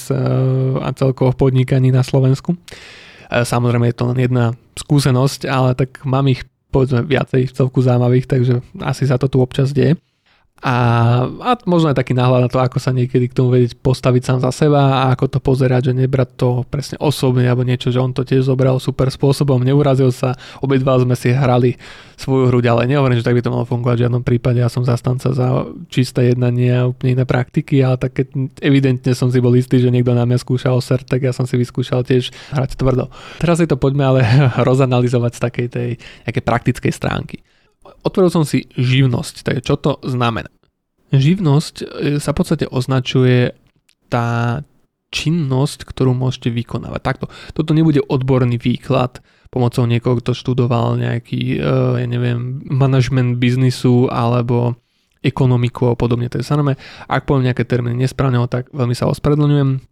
a celkovo v podnikaní na Slovensku. E, samozrejme je to len jedna skúsenosť, ale tak mám ich povedzme viacej celku zaujímavých, takže asi sa to tu občas deje. A, a možno aj taký náhľad na to, ako sa niekedy k tomu vedieť postaviť sám za seba a ako to pozerať, že nebrať to presne osobne alebo niečo, že on to tiež zobral super spôsobom, neurazil sa, obidva sme si hrali svoju hru, ale nehovorím, že tak by to malo fungovať v žiadnom prípade, ja som zastanca za čisté jednanie a úplne iné praktiky, ale tak keď evidentne som si bol istý, že niekto na mňa skúšal ser, tak ja som si vyskúšal tiež hrať tvrdo. Teraz si to poďme ale rozanalizovať z takej tej nejakej praktickej stránky otvoril som si živnosť. Takže čo to znamená? Živnosť e, sa v podstate označuje tá činnosť, ktorú môžete vykonávať. Takto. Toto nebude odborný výklad pomocou niekoho, kto študoval nejaký, uh, ja neviem, management biznisu alebo ekonomiku a podobne. To je samozrejme, ak poviem nejaké termíny nesprávne, tak veľmi sa ospravedlňujem.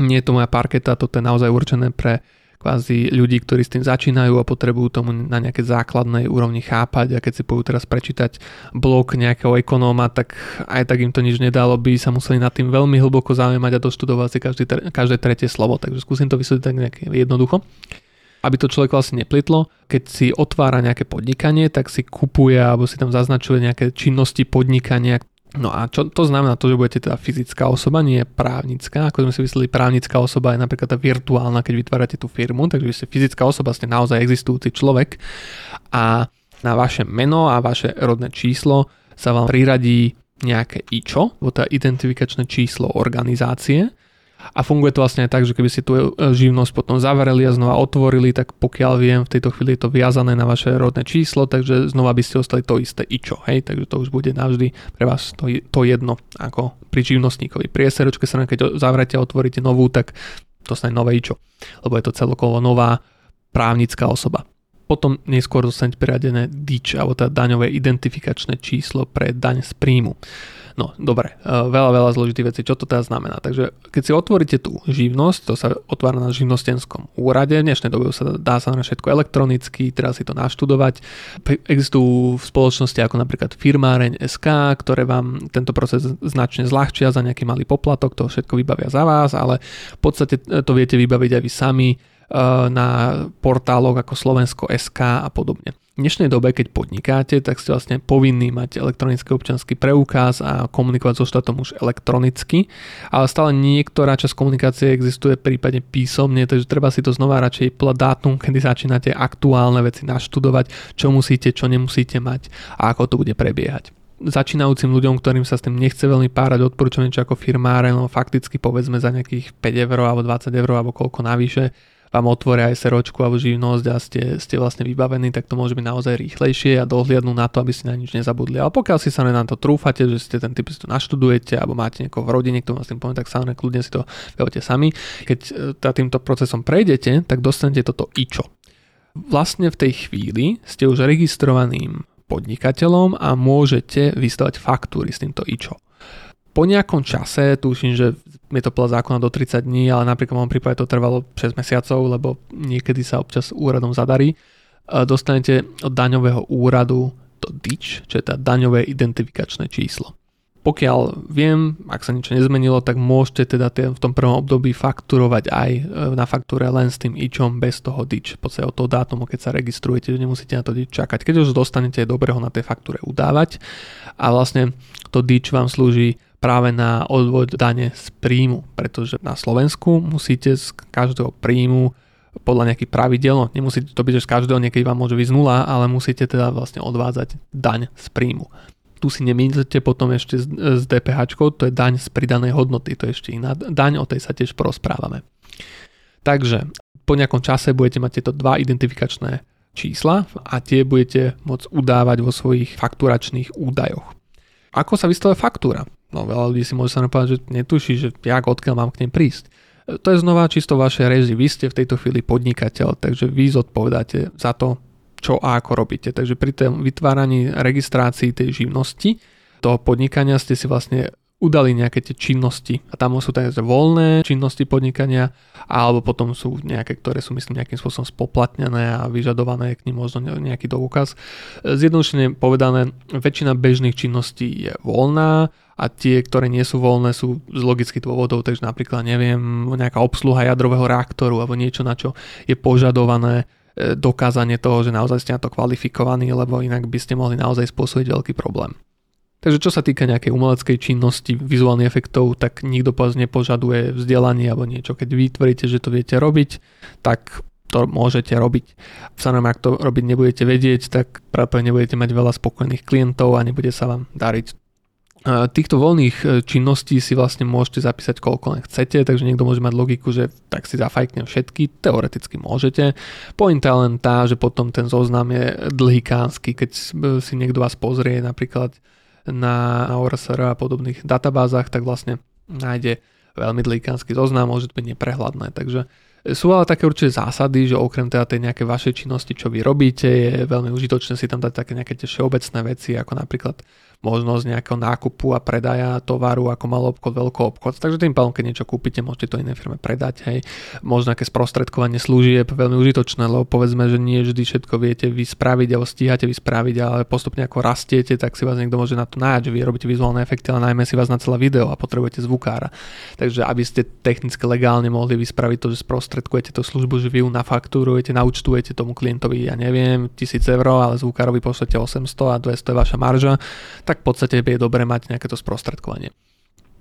Nie je to moja parketa, toto je naozaj určené pre kvázi ľudí, ktorí s tým začínajú a potrebujú tomu na nejaké základnej úrovni chápať. A keď si pôjdu teraz prečítať blog nejakého ekonóma, tak aj tak im to nič nedalo, by sa museli nad tým veľmi hlboko zaujímať a doštudovať si každý, každé tretie slovo, takže skúsim to vysvetliť tak nejak jednoducho. Aby to človek vlastne neplitlo, keď si otvára nejaké podnikanie, tak si kupuje alebo si tam zaznačuje nejaké činnosti podnikania, No a čo to znamená to, že budete teda fyzická osoba, nie právnická, ako sme si mysleli, právnická osoba je napríklad tá virtuálna, keď vytvárate tú firmu, takže vy ste fyzická osoba, ste naozaj existujúci človek. A na vaše meno a vaše rodné číslo sa vám priradí nejaké IČO, alebo teda identifikačné číslo organizácie a funguje to vlastne aj tak, že keby ste tú živnosť potom zavreli a znova otvorili, tak pokiaľ viem, v tejto chvíli je to viazané na vaše rodné číslo, takže znova by ste ostali to isté ičo, hej, takže to už bude navždy pre vás to, to jedno, ako pri živnostníkovi. Pri SROčke sa keď zavrete a otvoríte novú, tak dostane nové ičo, lebo je to celkovo nová právnická osoba. Potom neskôr dostanete priradené DIČ, alebo teda daňové identifikačné číslo pre daň z príjmu. No, dobre, e, veľa, veľa zložitých vecí. Čo to teda znamená? Takže keď si otvoríte tú živnosť, to sa otvára na živnostenskom úrade, v dnešnej dobe sa dá sa na všetko elektronicky, treba si to naštudovať. Existujú v spoločnosti ako napríklad Firmáreň SK, ktoré vám tento proces značne zľahčia za nejaký malý poplatok, to všetko vybavia za vás, ale v podstate to viete vybaviť aj vy sami na portáloch ako Slovensko SK a podobne. V dnešnej dobe, keď podnikáte, tak ste vlastne povinní mať elektronický občanský preukaz a komunikovať so štátom už elektronicky, ale stále niektorá časť komunikácie existuje prípadne písomne, takže treba si to znova radšej podľa dátum, kedy začínate aktuálne veci naštudovať, čo musíte, čo nemusíte mať a ako to bude prebiehať začínajúcim ľuďom, ktorým sa s tým nechce veľmi párať, odporúčam niečo ako firmáre, no fakticky povedzme za nejakých 5 eur alebo 20 eur alebo koľko navyše vám otvoria aj seročku alebo živnosť a ste, ste vlastne vybavení, tak to môže byť naozaj rýchlejšie a dohliadnú na to, aby ste na nič nezabudli. Ale pokiaľ si sa na to trúfate, že ste ten typ, si to naštudujete alebo máte niekoho v rodine, kto vás tým povie, tak sa kľudne si to vyhoďte sami. Keď e, týmto procesom prejdete, tak dostanete toto IČO. Vlastne v tej chvíli ste už registrovaným podnikateľom a môžete vystavať faktúry s týmto IČO po nejakom čase, tuším, že je to podľa zákona do 30 dní, ale napríklad v môjom prípade to trvalo 6 mesiacov, lebo niekedy sa občas úradom zadarí, dostanete od daňového úradu to DIČ, čo je tá daňové identifikačné číslo. pokiaľ viem, ak sa niečo nezmenilo, tak môžete teda v tom prvom období fakturovať aj e, na faktúre len s tým ičom bez toho dič. V podstate od toho dátumu, keď sa registrujete, nemusíte na to dič čakať. Keď už dostanete, je dobré ho na tej faktúre udávať a vlastne to dič vám slúži práve na odvod dane z príjmu, pretože na Slovensku musíte z každého príjmu podľa nejakých pravidel, no nemusíte to byť, že z každého niekedy vám môže vyjsť nula, ale musíte teda vlastne odvádzať daň z príjmu tu si nemýlite potom ešte s DPH, to je daň z pridanej hodnoty, to je ešte iná daň, o tej sa tiež porozprávame. Takže po nejakom čase budete mať tieto dva identifikačné čísla a tie budete môcť udávať vo svojich fakturačných údajoch. Ako sa vystavuje faktúra? No veľa ľudí si môže sa napadať, že netuší, že jak odkiaľ mám k nej prísť. To je znova čisto vaše reži. Vy ste v tejto chvíli podnikateľ, takže vy zodpovedáte za to, čo a ako robíte. Takže pri tom vytváraní registrácii tej živnosti, toho podnikania ste si vlastne udali nejaké tie činnosti a tam sú takže voľné činnosti podnikania alebo potom sú nejaké, ktoré sú myslím nejakým spôsobom spoplatnené a vyžadované k nim možno nejaký dôkaz. Zjednodušene povedané, väčšina bežných činností je voľná a tie, ktoré nie sú voľné, sú z logických dôvodov, takže napríklad neviem, nejaká obsluha jadrového reaktoru alebo niečo, na čo je požadované E, dokázanie toho, že naozaj ste na to kvalifikovaní, lebo inak by ste mohli naozaj spôsobiť veľký problém. Takže čo sa týka nejakej umeleckej činnosti, vizuálnych efektov, tak nikto po vás nepožaduje vzdelanie alebo niečo. Keď vy tvrdíte, že to viete robiť, tak to môžete robiť. Samozrejme, ak to robiť nebudete vedieť, tak práve nebudete mať veľa spokojných klientov a nebude sa vám dariť Týchto voľných e, činností si vlastne môžete zapísať koľko len chcete, takže niekto môže mať logiku, že tak si zafajknem všetky, teoreticky môžete. Pointa je len tá, že potom ten zoznam je dlhý kánsky, keď si niekto vás pozrie napríklad na ORSR a podobných databázach, tak vlastne nájde veľmi dlhý kánsky zoznam, môže byť neprehľadné, takže sú ale také určite zásady, že okrem teda tej nejakej vašej činnosti, čo vy robíte, je veľmi užitočné si tam dať také nejaké tie všeobecné veci, ako napríklad možnosť nejakého nákupu a predaja tovaru ako malý obchod, veľký obchod. Takže tým pádom, keď niečo kúpite, môžete to inej firme predať. Hej. Možno nejaké sprostredkovanie služieb, veľmi užitočné, lebo povedzme, že nie vždy všetko viete vy spraviť alebo stíhate vy spraviť, ale postupne ako rastiete, tak si vás niekto môže na to nájať, že vy robíte vizuálne efekty, ale najmä si vás na celé video a potrebujete zvukára. Takže aby ste technicky legálne mohli vyspraviť to, že sprostredkujete tú službu, že vy ju nafaktúrujete, naučtujete tomu klientovi, ja neviem, 1000 eur, ale zvukárovi pošlete 800 a 200 je vaša marža, tak v podstate je dobré mať nejaké to sprostredkovanie.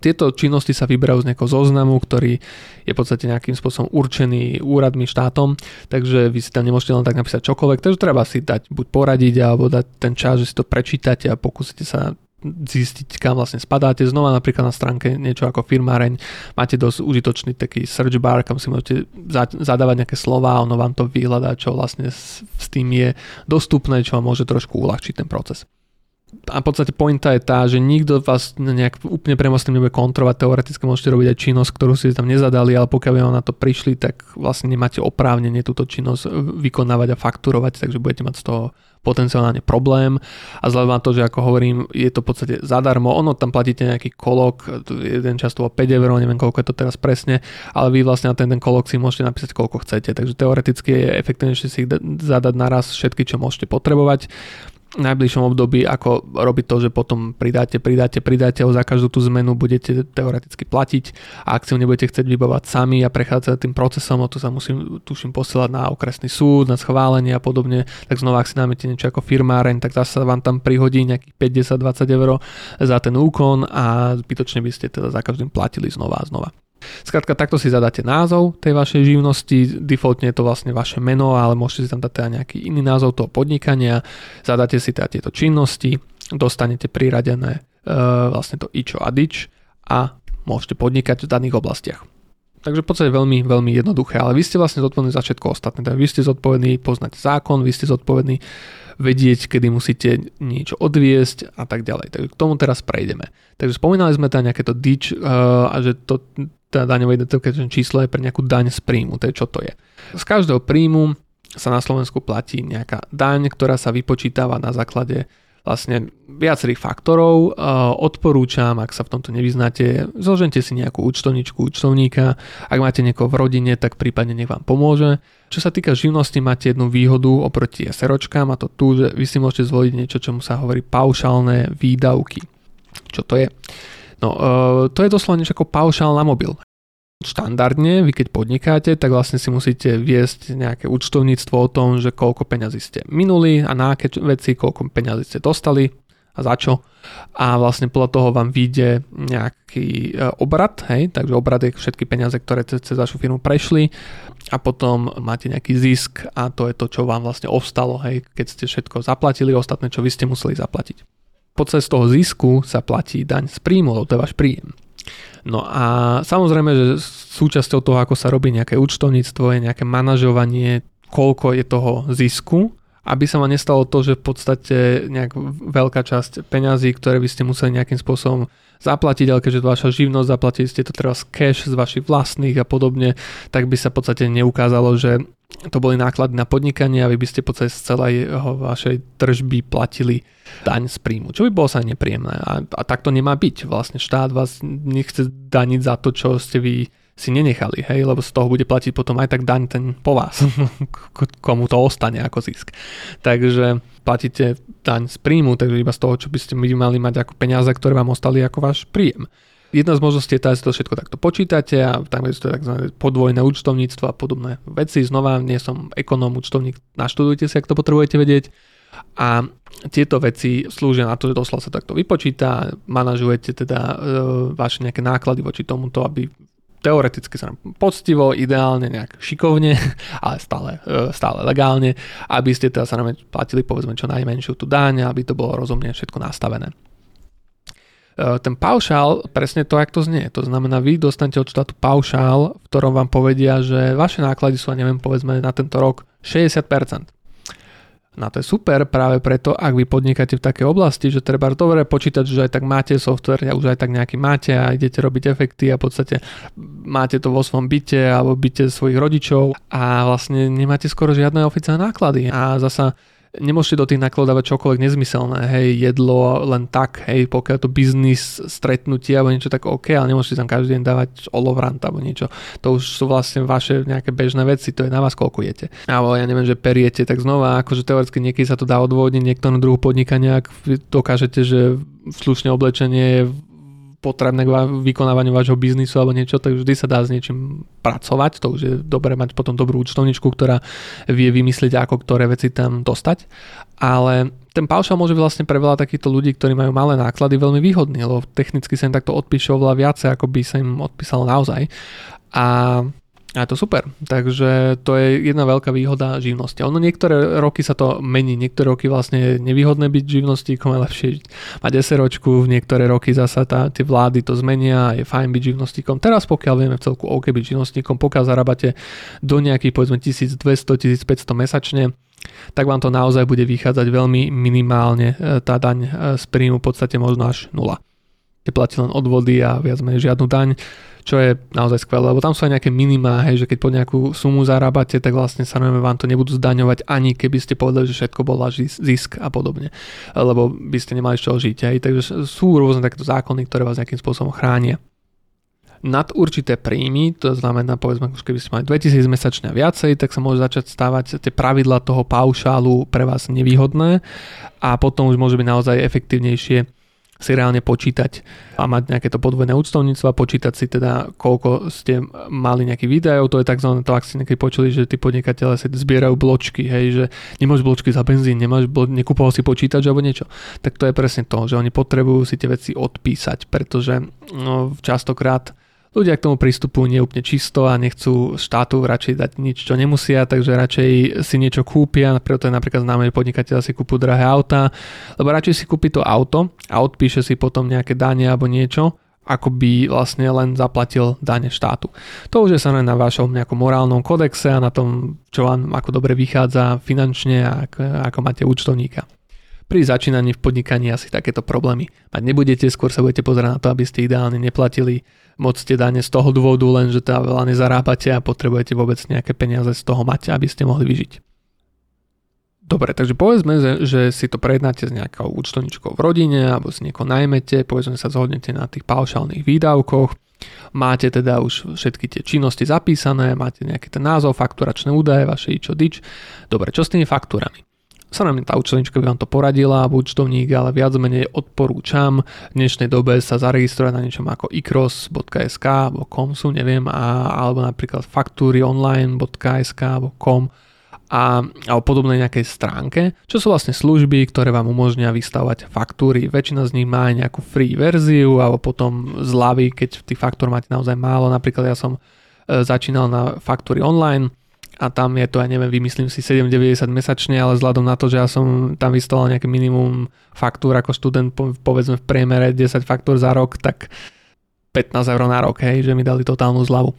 Tieto činnosti sa vyberajú z nejakého zoznamu, ktorý je v podstate nejakým spôsobom určený úradmi štátom, takže vy si tam nemôžete len tak napísať čokoľvek, takže treba si dať buď poradiť alebo dať ten čas, že si to prečítate a pokúsite sa zistiť, kam vlastne spadáte. Znova napríklad na stránke niečo ako firmáreň máte dosť užitočný taký search bar, kam si môžete zadávať nejaké slova ono vám to vyhľadá, čo vlastne s, s tým je dostupné, čo vám môže trošku uľahčiť ten proces a v podstate pointa je tá, že nikto vás nejak úplne tým nebude kontrolovať, teoreticky môžete robiť aj činnosť, ktorú si tam nezadali, ale pokiaľ by vám na to prišli, tak vlastne nemáte oprávnenie túto činnosť vykonávať a fakturovať, takže budete mať z toho potenciálne problém. A vzhľadom na to, že ako hovorím, je to v podstate zadarmo, ono tam platíte nejaký kolok, jeden čas to 5 eur, neviem koľko je to teraz presne, ale vy vlastne na ten, ten kolok si môžete napísať koľko chcete, takže teoreticky je efektívnejšie si ich zadať naraz všetky, čo môžete potrebovať najbližšom období, ako robiť to, že potom pridáte, pridáte, pridáte a za každú tú zmenu budete teoreticky platiť a ak si ho nebudete chcieť vybavať sami a prechádzať tým procesom, o to sa musím, tuším, posielať na okresný súd, na schválenie a podobne, tak znova ak si dámete niečo ako firmáreň, tak zase vám tam prihodí nejakých 50-20 eur za ten úkon a zbytočne by ste teda za každým platili znova a znova. Skrátka, takto si zadáte názov tej vašej živnosti, defaultne je to vlastne vaše meno, ale môžete si tam dať teda nejaký iný názov toho podnikania, zadáte si teda tieto činnosti, dostanete priradené e, vlastne to ičo a dič a môžete podnikať v daných oblastiach. Takže v podstate veľmi, veľmi jednoduché, ale vy ste vlastne zodpovední za všetko ostatné. Takže vy ste zodpovední poznať zákon, vy ste zodpovední vedieť, kedy musíte niečo odviesť a tak ďalej. Takže k tomu teraz prejdeme. Takže spomínali sme tam nejaké to dič uh, a že to, tá daňové identifikačné číslo je pre nejakú daň z príjmu, to je čo to je. Z každého príjmu sa na Slovensku platí nejaká daň, ktorá sa vypočítava na základe vlastne viacerých faktorov. Odporúčam, ak sa v tomto nevyznáte, zložente si nejakú účtovničku účtovníka. Ak máte niekoho v rodine, tak prípadne nech vám pomôže. Čo sa týka živnosti, máte jednu výhodu oproti SROčkám a to tu, že vy si môžete zvoliť niečo, čomu sa hovorí paušálne výdavky. Čo to je? No, uh, to je doslova niečo ako paušál na mobil. Štandardne, vy keď podnikáte, tak vlastne si musíte viesť nejaké účtovníctvo o tom, že koľko peňazí ste minuli a na aké veci, koľko peňazí ste dostali a za čo. A vlastne podľa toho vám vyjde nejaký e, obrad, hej, takže obrad je všetky peniaze, ktoré cez vašu firmu prešli a potom máte nejaký zisk a to je to, čo vám vlastne ostalo, hej, keď ste všetko zaplatili, ostatné, čo vy ste museli zaplatiť. Počas toho zisku sa platí daň z príjmu, to je váš príjem. No a samozrejme, že súčasťou toho, ako sa robí nejaké účtovníctvo, je nejaké manažovanie, koľko je toho zisku, aby sa vám nestalo to, že v podstate nejak veľká časť peňazí, ktoré by ste museli nejakým spôsobom zaplatiť, ale keďže to vaša živnosť, zaplatili ste to teraz cash z vašich vlastných a podobne, tak by sa v podstate neukázalo, že to boli náklady na podnikanie a vy by ste z celej vašej tržby platili daň z príjmu, čo by bolo sa nepríjemné. A, a tak to nemá byť. Vlastne štát vás nechce daniť za to, čo ste vy si nenechali, hej, lebo z toho bude platiť potom aj tak daň ten po vás, komu to ostane ako zisk. Takže platíte daň z príjmu, takže iba z toho, čo by ste mali mať ako peniaze, ktoré vám ostali ako váš príjem. Jedna z možností je tá, že to všetko takto počítate a tam je to tzv. podvojné účtovníctvo a podobné veci. Znova, nie som ekonóm, účtovník, naštudujte si, ak to potrebujete vedieť. A tieto veci slúžia na to, že doslova sa takto vypočíta, manažujete teda e, vaše nejaké náklady voči tomuto, aby teoreticky sa poctivo, ideálne nejak šikovne, ale stále, e, stále legálne, aby ste teda sa platili povedzme čo najmenšiu tú daň, aby to bolo rozumne všetko nastavené. E, ten paušál, presne to, jak to znie. To znamená, vy dostanete od štátu paušál, v ktorom vám povedia, že vaše náklady sú, neviem, povedzme na tento rok 60%. No to je super práve preto, ak vy podnikáte v takej oblasti, že treba dobre počítať, že aj tak máte software, a už aj tak nejaký máte a idete robiť efekty a v podstate máte to vo svojom byte alebo byte svojich rodičov a vlastne nemáte skoro žiadne oficiálne náklady. A zasa nemôžete do tých nákladov dávať čokoľvek nezmyselné, hej, jedlo len tak, hej, pokiaľ to biznis stretnutie alebo niečo tak OK, ale nemôžete tam každý deň dávať olovrant alebo niečo. To už sú vlastne vaše nejaké bežné veci, to je na vás koľko jete. Alebo ja neviem, že periete, tak znova, akože teoreticky niekedy sa to dá odvodniť niektorú druhu podnikania, ak dokážete, že slušné oblečenie je potrebné k vykonávaniu vášho biznisu alebo niečo, tak vždy sa dá s niečím pracovať. To už je dobre mať potom dobrú účtovničku, ktorá vie vymyslieť, ako ktoré veci tam dostať. Ale ten paušal môže byť vlastne pre veľa takýchto ľudí, ktorí majú malé náklady, veľmi výhodný, lebo technicky sa im takto odpíše oveľa viacej, ako by sa im odpísalo naozaj. A a to super. Takže to je jedna veľká výhoda živnosti. Ono niektoré roky sa to mení, niektoré roky vlastne je nevýhodné byť živnostníkom, je lepšie mať SROčku, v niektoré roky zasa tá, tie vlády to zmenia, je fajn byť živnostníkom. Teraz pokiaľ vieme v celku OK byť živnostníkom, pokiaľ zarábate do nejakých povedzme 1200-1500 mesačne, tak vám to naozaj bude vychádzať veľmi minimálne e, tá daň e, z príjmu v podstate možno až nula. Platí len odvody a viac menej žiadnu daň čo je naozaj skvelé, lebo tam sú aj nejaké minimá, hej, že keď po nejakú sumu zarábate, tak vlastne sa vám to nebudú zdaňovať ani keby ste povedali, že všetko bol váš zisk a podobne, lebo by ste nemali z čoho žiť. Hej. Takže sú rôzne takéto zákony, ktoré vás nejakým spôsobom chránia nad určité príjmy, to znamená povedzme, keby ste mali 2000 mesačne a viacej, tak sa môže začať stávať tie pravidla toho paušálu pre vás nevýhodné a potom už môže byť naozaj efektívnejšie si reálne počítať a mať nejaké to podvojné účtovníctvo a počítať si teda, koľko ste mali nejakých výdajov, to je tzv. to, ak ste niekedy počuli, že tí podnikateľe si zbierajú bločky, hej, že nemáš bločky za benzín, nemáš blo- nekúpoval si počítač alebo niečo. Tak to je presne to, že oni potrebujú si tie veci odpísať, pretože no, častokrát ľudia k tomu pristupujú neúplne čisto a nechcú štátu radšej dať nič, čo nemusia, takže radšej si niečo kúpia, preto je napríklad známe, že podnikateľ si kúpu drahé auta, lebo radšej si kúpi to auto a odpíše si potom nejaké dane alebo niečo, ako by vlastne len zaplatil dane štátu. To už je sa na vašom nejakom morálnom kodexe a na tom, čo vám ako dobre vychádza finančne a ako máte účtovníka. Pri začínaní v podnikaní asi takéto problémy mať nebudete, skôr sa budete pozerať na to, aby ste ideálne neplatili moc tie dane z toho dôvodu, len že teda veľa nezarábate a potrebujete vôbec nejaké peniaze z toho mať, aby ste mohli vyžiť. Dobre, takže povedzme, že, si to prejednáte s nejakou účtovničkou v rodine alebo si nieko najmete, povedzme sa zhodnete na tých paušálnych výdavkoch, máte teda už všetky tie činnosti zapísané, máte nejaký ten názov, fakturačné údaje, vaše ičo dič. Dobre, čo s tými faktúrami? Samozrejme tá účtovníčka by vám to poradila, účtovník, ale viac menej odporúčam v dnešnej dobe sa zaregistrovať na niečom ako ikros.sk alebo komsu, neviem, a, alebo napríklad faktúryonline.sk alebo kom a, alebo podobnej nejakej stránke, čo sú vlastne služby, ktoré vám umožnia vystavovať faktúry. Väčšina z nich má aj nejakú free verziu alebo potom zľavy, keď tých faktúr máte naozaj málo. Napríklad ja som e, začínal na faktúry online, a tam je to, ja neviem, vymyslím si 7,90 mesačne, ale vzhľadom na to, že ja som tam vystával nejaké minimum faktúr ako študent, povedzme v priemere 10 faktúr za rok, tak 15 eur na rok, hej, že mi dali totálnu zľavu.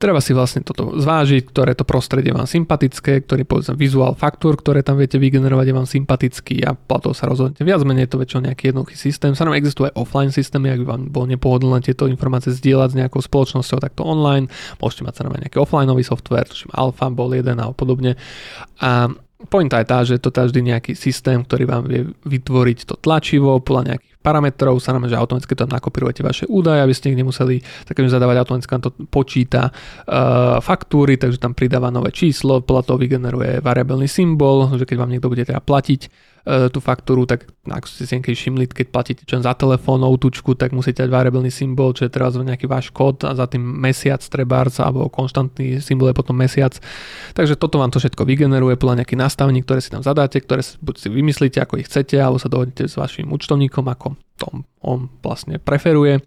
Treba si vlastne toto zvážiť, ktoré to prostredie vám sympatické, ktorý povedzme vizuál faktúr, ktoré tam viete vygenerovať je vám sympatický a platov sa rozhodnete. Viac menej je to väčšinou nejaký jednoduchý systém. Samozrejme existuje aj offline systémy, ak by vám bolo nepohodlné tieto informácie zdieľať s nejakou spoločnosťou, takto online. Môžete mať samozrejme nejaký offlineový software, tuším Alpha bol jeden a podobne. A Pointa je tá, že to vždy nejaký systém, ktorý vám vie vytvoriť to tlačivo podľa nejakých parametrov, sa nám, že automaticky tam nakopírujete vaše údaje, aby ste ich nemuseli takým zadávať, automaticky vám to počíta uh, faktúry, takže tam pridáva nové číslo, podľa toho vygeneruje variabilný symbol, že keď vám niekto bude teda platiť, tú faktúru, tak ako ste si niekedy všimli, keď platíte čo za telefón, tučku, tak musíte dať variabilný symbol, čo je teraz nejaký váš kód a za tým mesiac trebárs alebo konštantný symbol je potom mesiac. Takže toto vám to všetko vygeneruje podľa nejakých nastavení, ktoré si tam zadáte, ktoré si, buď si vymyslíte, ako ich chcete, alebo sa dohodnete s vašim účtovníkom, ako to on vlastne preferuje.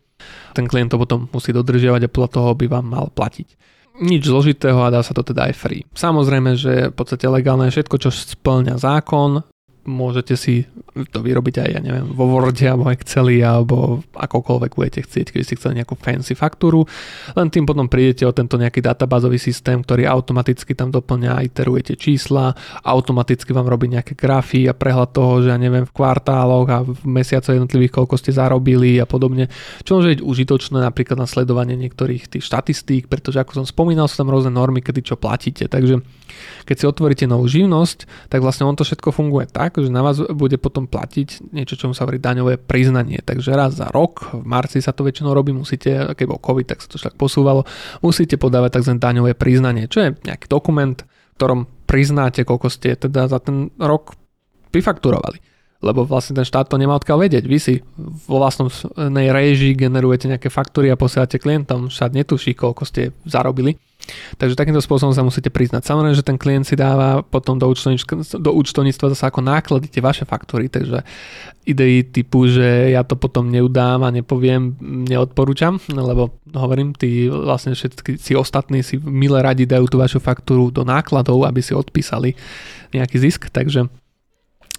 Ten klient to potom musí dodržiavať a podľa toho by vám mal platiť nič zložitého a dá sa to teda aj free. Samozrejme, že v podstate legálne všetko, čo splňa zákon, môžete si to vyrobiť aj, ja neviem, vo Worde alebo Exceli alebo akokoľvek budete chcieť, keď si chceli nejakú fancy faktúru. Len tým potom prídete o tento nejaký databázový systém, ktorý automaticky tam doplňa, iterujete čísla, automaticky vám robí nejaké grafy a prehľad toho, že ja neviem, v kvartáloch a v mesiacoch jednotlivých, koľko ste zarobili a podobne. Čo môže byť užitočné napríklad na sledovanie niektorých tých štatistík, pretože ako som spomínal, sú tam rôzne normy, kedy čo platíte. Takže keď si otvoríte novú živnosť, tak vlastne on to všetko funguje tak, že na vás bude potom platiť niečo, čo sa hovorí daňové priznanie. Takže raz za rok, v marci sa to väčšinou robí, musíte, keď bol COVID, tak sa to však posúvalo, musíte podávať tzv. daňové priznanie, čo je nejaký dokument, v ktorom priznáte, koľko ste teda za ten rok prifakturovali lebo vlastne ten štát to nemá odkiaľ vedieť. Vy si vo vlastnej réžii generujete nejaké faktúry a posielate klientom, štát netuší, koľko ste zarobili. Takže takýmto spôsobom sa musíte priznať. Samozrejme, že ten klient si dáva potom do, do účtovníctva zase ako náklady tie vaše faktúry, takže idei typu, že ja to potom neudám a nepoviem, neodporúčam, lebo hovorím, tí vlastne všetci si ostatní si milé radi dajú tú vašu faktúru do nákladov, aby si odpísali nejaký zisk, takže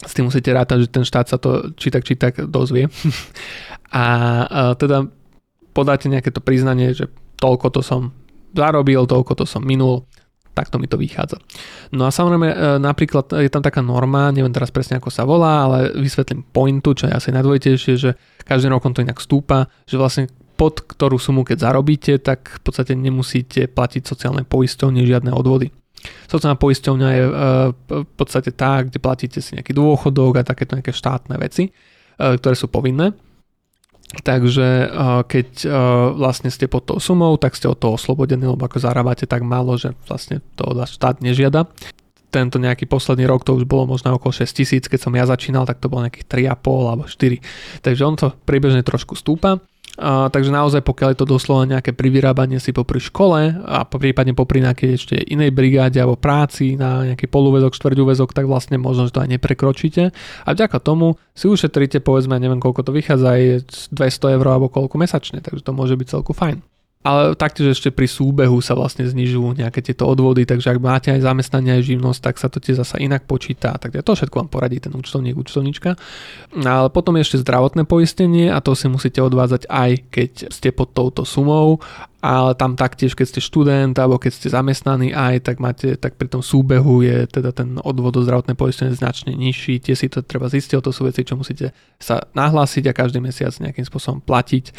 s tým musíte rátať, že ten štát sa to či tak, či tak dozvie. a, a teda podáte nejaké to priznanie, že toľko to som zarobil, toľko to som minul, takto mi to vychádza. No a samozrejme, e, napríklad je tam taká norma, neviem teraz presne ako sa volá, ale vysvetlím pointu, čo je asi najdôležitejšie, že každým rokom to inak stúpa, že vlastne pod ktorú sumu keď zarobíte, tak v podstate nemusíte platiť sociálne poisťovne žiadne odvody. Sociálna poisťovňa je e, v podstate tá, kde platíte si nejaký dôchodok a takéto nejaké štátne veci, e, ktoré sú povinné. Takže keď vlastne ste pod tou sumou, tak ste od toho oslobodení, lebo ako zarábate tak málo, že vlastne to od vás štát nežiada. Tento nejaký posledný rok to už bolo možno okolo 6 tisíc, keď som ja začínal, tak to bolo nejakých 3,5 alebo 4. Takže on to priebežne trošku stúpa. A, takže naozaj pokiaľ je to doslova nejaké privyrábanie si popri škole a prípadne popri nejakej ešte inej brigáde alebo práci na nejaký polúvezok, štvrťúvezok, tak vlastne možno, že to aj neprekročíte. A vďaka tomu si ušetríte povedzme, neviem koľko to vychádza, aj 200 eur alebo koľko mesačne, takže to môže byť celku fajn ale taktiež ešte pri súbehu sa vlastne znižujú nejaké tieto odvody, takže ak máte aj zamestnanie, aj živnosť, tak sa to tie zasa inak počíta, tak to všetko vám poradí ten účtovník, účtovníčka. Ale potom ešte zdravotné poistenie a to si musíte odvádzať aj keď ste pod touto sumou ale tam taktiež, keď ste študent alebo keď ste zamestnaní aj, tak máte, tak pri tom súbehu je teda ten odvod do zdravotnej poistenie značne nižší, tie si to treba zistiť, to sú veci, čo musíte sa nahlásiť a každý mesiac nejakým spôsobom platiť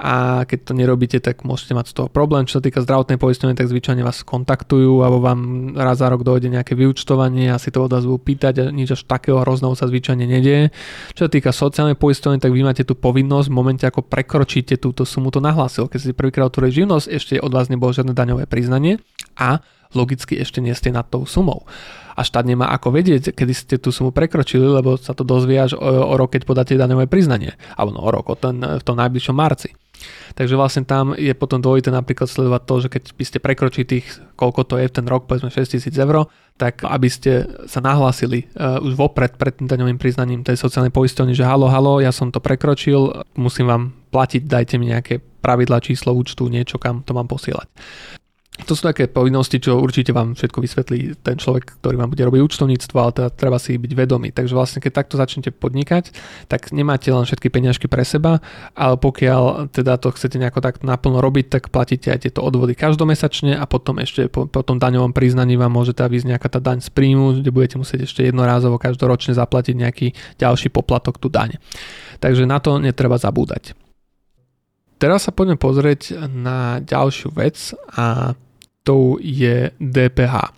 a keď to nerobíte, tak môžete mať z toho problém. Čo sa týka zdravotnej poistenie, tak zvyčajne vás kontaktujú alebo vám raz za rok dojde nejaké vyučtovanie a si to od vás budú pýtať a nič až takého hrozného sa zvyčajne nedieje. Čo sa týka sociálnej poistenie, tak vy máte tú povinnosť v momente, ako prekročíte túto sumu, to nahlásil. Keď si prvýkrát otvoríte živnosť, ešte od vás nebolo žiadne daňové priznanie a logicky ešte nie ste nad tou sumou. A štát nemá ako vedieť, kedy ste tú sumu prekročili, lebo sa to dozvie až o, o rok, keď podáte daňové priznanie. Alebo no o rok, o ten, v tom najbližšom marci. Takže vlastne tam je potom dôležité napríklad sledovať to, že keď by ste prekročili tých, koľko to je ten rok, povedzme 6000 eur, tak aby ste sa nahlásili uh, už vopred pred tým daňovým priznaním tej sociálnej poisťovne, že halo, halo, ja som to prekročil, musím vám platiť, dajte mi nejaké pravidla, číslo účtu, niečo, kam to mám posielať. To sú také povinnosti, čo určite vám všetko vysvetlí ten človek, ktorý vám bude robiť účtovníctvo, ale teda treba si byť vedomý. Takže vlastne keď takto začnete podnikať, tak nemáte len všetky peňažky pre seba, ale pokiaľ teda to chcete nejako tak naplno robiť, tak platíte aj tieto odvody každomesačne a potom ešte po, po tom daňovom priznaní vám môže teda výsť nejaká tá daň z príjmu, kde budete musieť ešte jednorázovo každoročne zaplatiť nejaký ďalší poplatok tú daň. Takže na to netreba zabúdať. Teraz sa poďme pozrieť na ďalšiu vec a tou je DPH.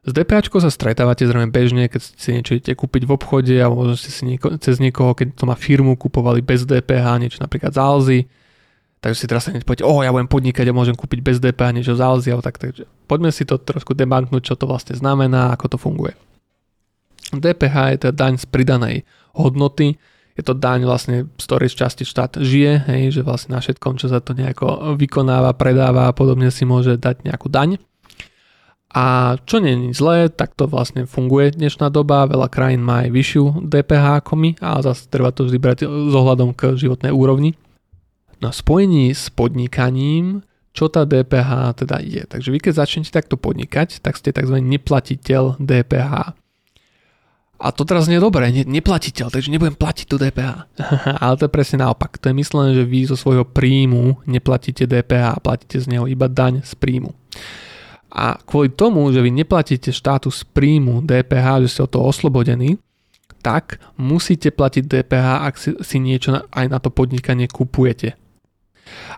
S DPH sa stretávate zrejme bežne, keď si niečo idete kúpiť v obchode a možno ste si nieko, cez niekoho, keď to má firmu, kupovali bez DPH, niečo napríklad z Alzy. Takže si teraz hneď poviete, oh, ja budem podnikať a môžem kúpiť bez DPH niečo z Alzy, tak, takže poďme si to trošku debanknúť, čo to vlastne znamená, ako to funguje. DPH je teda daň z pridanej hodnoty, je to daň vlastne, z ktorej časti štát žije, hej, že vlastne na všetkom, čo sa to nejako vykonáva, predáva a podobne si môže dať nejakú daň. A čo nie je zlé, tak to vlastne funguje dnešná doba, veľa krajín má aj vyššiu DPH ako my, ale zase treba to vždy brať s ohľadom k životnej úrovni. No spojení s podnikaním, čo tá DPH teda je. Takže vy keď začnete takto podnikať, tak ste tzv. neplatiteľ DPH. A to teraz nie je dobré, ne, neplatiteľ, takže nebudem platiť tú DPH. Ale to je presne naopak. To je myslené, že vy zo svojho príjmu neplatíte DPH, platíte z neho iba daň z príjmu. A kvôli tomu, že vy neplatíte štátu z príjmu DPH, že ste o to oslobodení, tak musíte platiť DPH, ak si, si niečo aj na to podnikanie kupujete.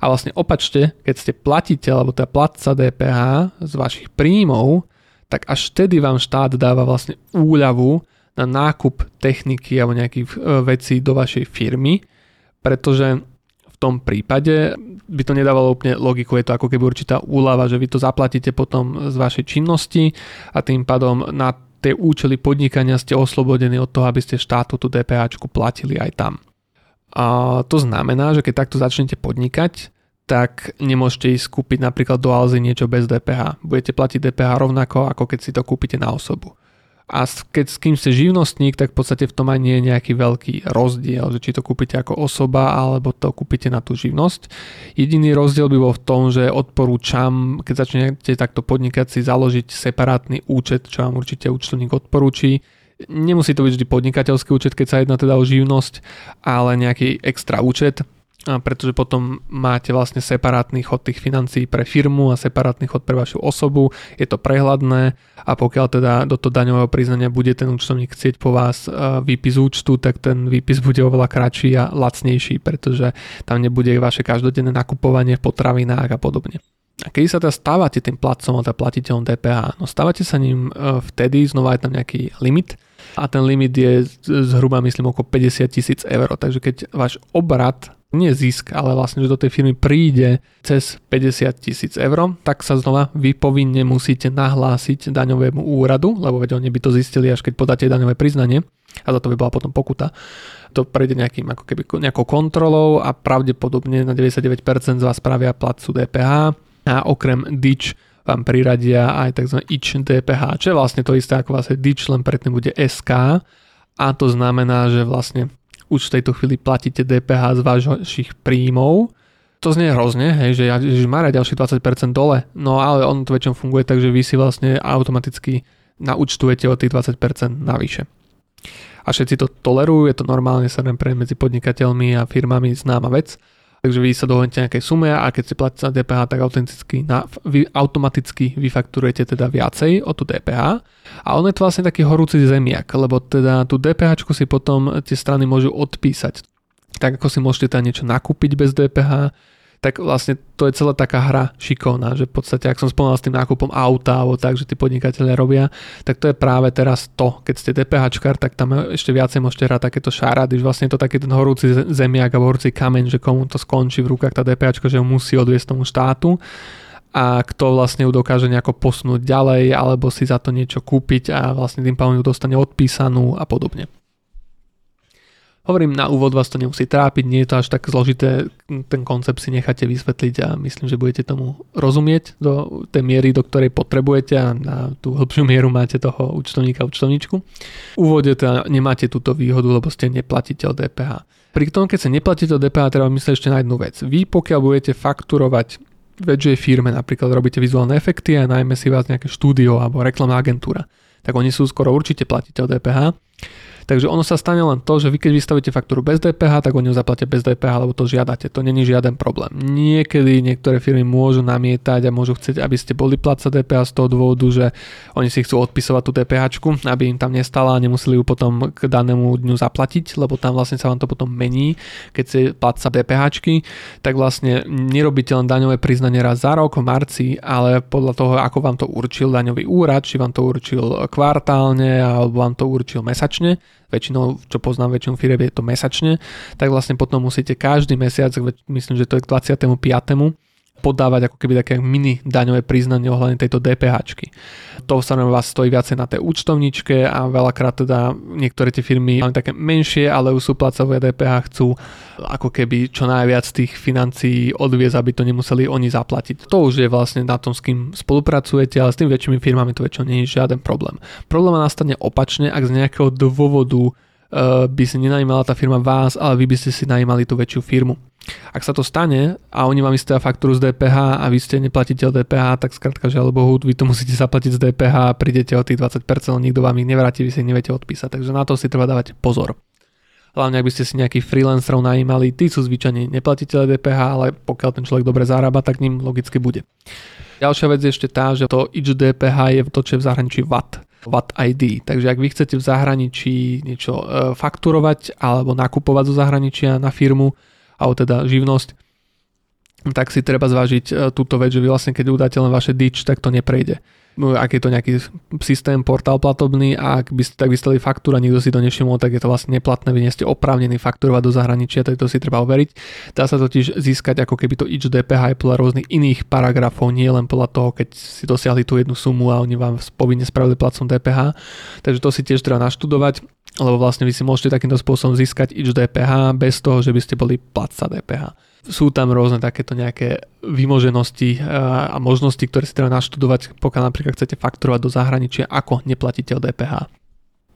A vlastne opačte, keď ste platiteľ alebo teda platca DPH z vašich príjmov, tak až vtedy vám štát dáva vlastne úľavu na nákup techniky alebo nejakých e, vecí do vašej firmy, pretože v tom prípade by to nedávalo úplne logiku, je to ako keby určitá úlava, že vy to zaplatíte potom z vašej činnosti a tým pádom na tie účely podnikania ste oslobodení od toho, aby ste štátu tú DPH platili aj tam. A to znamená, že keď takto začnete podnikať, tak nemôžete ísť kúpiť napríklad do Alzy niečo bez DPH. Budete platiť DPH rovnako, ako keď si to kúpite na osobu a keď s kým ste živnostník, tak v podstate v tom aj nie je nejaký veľký rozdiel, že či to kúpite ako osoba alebo to kúpite na tú živnosť. Jediný rozdiel by bol v tom, že odporúčam, keď začnete takto podnikať si založiť separátny účet, čo vám určite účtovník odporúči. Nemusí to byť vždy podnikateľský účet, keď sa jedná teda o živnosť, ale nejaký extra účet, pretože potom máte vlastne separátny chod tých financií pre firmu a separátny chod pre vašu osobu, je to prehľadné a pokiaľ teda do toho daňového priznania bude ten účtovník chcieť po vás e, výpis účtu, tak ten výpis bude oveľa kratší a lacnejší, pretože tam nebude vaše každodenné nakupovanie v potravinách a podobne. A keď sa teda stávate tým platcom a teda platiteľom DPH, no stávate sa ním e, vtedy, znova je tam nejaký limit a ten limit je zhruba myslím okolo 50 tisíc eur, takže keď váš obrad nie zisk, ale vlastne, že do tej firmy príde cez 50 tisíc eur, tak sa znova vy povinne musíte nahlásiť daňovému úradu, lebo veď oni by to zistili až keď podáte daňové priznanie a za to by bola potom pokuta. To prejde nejakým, ako keby, nejakou kontrolou a pravdepodobne na 99% z vás spravia platcu DPH a okrem DIČ vám priradia aj tzv. IČ DPH, čo je vlastne to isté ako vlastne DIČ, len predtým bude SK a to znamená, že vlastne už v tejto chvíli platíte DPH z vašich príjmov. To znie hrozne, hej, že Ježiš Mara ďalších 20% dole, no ale on to väčšinou funguje tak, že vy si vlastne automaticky naúčtujete o tých 20% navyše. A všetci to tolerujú, je to normálne sa pre medzi podnikateľmi a firmami známa vec takže vy sa dohodnete nejakej sume a keď si platíte DPH, tak automaticky, na, vy automaticky vyfakturujete teda viacej o tú DPH. A on je to vlastne taký horúci zemiak, lebo teda tú DPH si potom tie strany môžu odpísať. Tak ako si môžete tam niečo nakúpiť bez DPH, tak vlastne to je celá taká hra šikovná, že v podstate, ak som spomínal s tým nákupom auta alebo tak, že tí podnikatelia robia, tak to je práve teraz to, keď ste DPH, tak tam ešte viacej môžete hrať takéto šárady, že vlastne je to taký ten horúci zemiak alebo horúci kameň, že komu to skončí v rukách tá DPH, že ho musí odviesť tomu štátu a kto vlastne ju dokáže nejako posunúť ďalej alebo si za to niečo kúpiť a vlastne tým pádom ju dostane odpísanú a podobne. Hovorím, na úvod vás to nemusí trápiť, nie je to až tak zložité, ten koncept si necháte vysvetliť a myslím, že budete tomu rozumieť do tej miery, do ktorej potrebujete a na tú hĺbšiu mieru máte toho účtovníka, účtovníčku. V úvode teda nemáte túto výhodu, lebo ste neplatiteľ DPH. Pri tom, keď sa neplatíte DPH, treba myslieť ešte na jednu vec. Vy pokiaľ budete fakturovať väčšej firme, napríklad robíte vizuálne efekty a najmä si vás nejaké štúdio alebo reklamná agentúra, tak oni sú skoro určite platiteľ DPH Takže ono sa stane len to, že vy keď vystavíte faktúru bez DPH, tak oni ju zaplatia bez DPH, lebo to žiadate. To není žiaden problém. Niekedy niektoré firmy môžu namietať a môžu chcieť, aby ste boli platca DPH z toho dôvodu, že oni si chcú odpisovať tú DPH, aby im tam nestala a nemuseli ju potom k danému dňu zaplatiť, lebo tam vlastne sa vám to potom mení, keď si platca DPH, tak vlastne nerobíte len daňové priznanie raz za rok v marci, ale podľa toho, ako vám to určil daňový úrad, či vám to určil kvartálne alebo vám to určil mesačne, väčšinou, čo poznám väčšinu firiem, je to mesačne, tak vlastne potom musíte každý mesiac, myslím, že to je k 25 podávať ako keby také mini daňové priznanie ohľadne tejto DPH. To sa na vás stojí viacej na tej účtovničke a veľakrát teda niektoré tie firmy majú také menšie, ale sú placové DPH chcú ako keby čo najviac tých financií odviezť, aby to nemuseli oni zaplatiť. To už je vlastne na tom, s kým spolupracujete, ale s tým väčšími firmami to väčšinou nie je žiaden problém. Problém nastane opačne, ak z nejakého dôvodu uh, by si nenajímala tá firma vás, ale vy by ste si najímali tú väčšiu firmu. Ak sa to stane a oni vám vystia faktúru z DPH a vy ste neplatiteľ DPH, tak skrátka žiaľ Bohu, vy to musíte zaplatiť z DPH a prídete o tých 20%, nikto vám ich nevráti, vy si ich neviete odpísať. Takže na to si treba dávať pozor. Hlavne ak by ste si nejakých freelancerov najímali, tí sú zvyčajne neplatiteľe DPH, ale pokiaľ ten človek dobre zarába, tak ním logicky bude. Ďalšia vec je ešte tá, že to ič DPH je to, čo je v zahraničí VAT. VAT ID. Takže ak vy chcete v zahraničí niečo e, fakturovať alebo nakupovať zo zahraničia na firmu, alebo teda živnosť, tak si treba zvážiť e, túto vec, že vy vlastne keď udáte len vaše dič, tak to neprejde. No, ak je to nejaký systém, portál platobný a ak by ste tak vystali faktúra, nikto si to nevšimol, tak je to vlastne neplatné, vy nie ste oprávnení fakturovať do zahraničia, to, to si treba overiť. Dá sa totiž získať ako keby to ič DPH aj podľa rôznych iných paragrafov, nie len podľa toho, keď si dosiahli tú jednu sumu a oni vám povinne spravili placom DPH. Takže to si tiež treba naštudovať lebo vlastne vy si môžete takýmto spôsobom získať ič DPH bez toho, že by ste boli platca DPH. Sú tam rôzne takéto nejaké vymoženosti eh, a možnosti, ktoré si treba naštudovať, pokiaľ napríklad chcete fakturovať do zahraničia ako neplatiteľ DPH.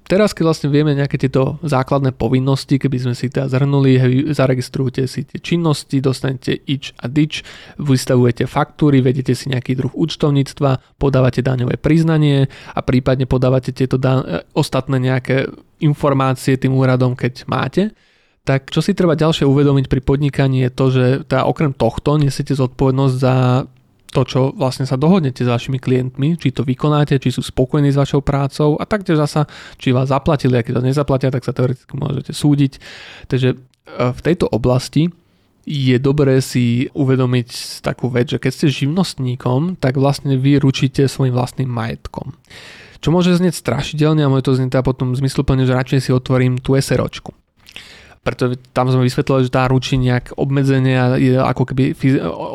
Teraz, keď vlastne vieme nejaké tieto základné povinnosti, keby sme si teda zhrnuli, zaregistrujete si tie činnosti, dostanete ič a dič, vystavujete faktúry, vedete si nejaký druh účtovníctva, podávate daňové priznanie a prípadne podávate tieto da- e, ostatné nejaké informácie tým úradom, keď máte, tak čo si treba ďalšie uvedomiť pri podnikaní je to, že teda okrem tohto nesiete zodpovednosť za to, čo vlastne sa dohodnete s vašimi klientmi, či to vykonáte, či sú spokojní s vašou prácou a taktiež zasa, či vás zaplatili a keď vás nezaplatia, tak sa teoreticky môžete súdiť. Takže e, v tejto oblasti je dobré si uvedomiť takú vec, že keď ste živnostníkom, tak vlastne vy ručíte svojim vlastným majetkom. Čo môže znieť strašidelne a môže to znieť potom zmysluplne, že radšej si otvorím tú SROčku preto tam sme vysvetlili, že tá ručí nejak obmedzenia je ako keby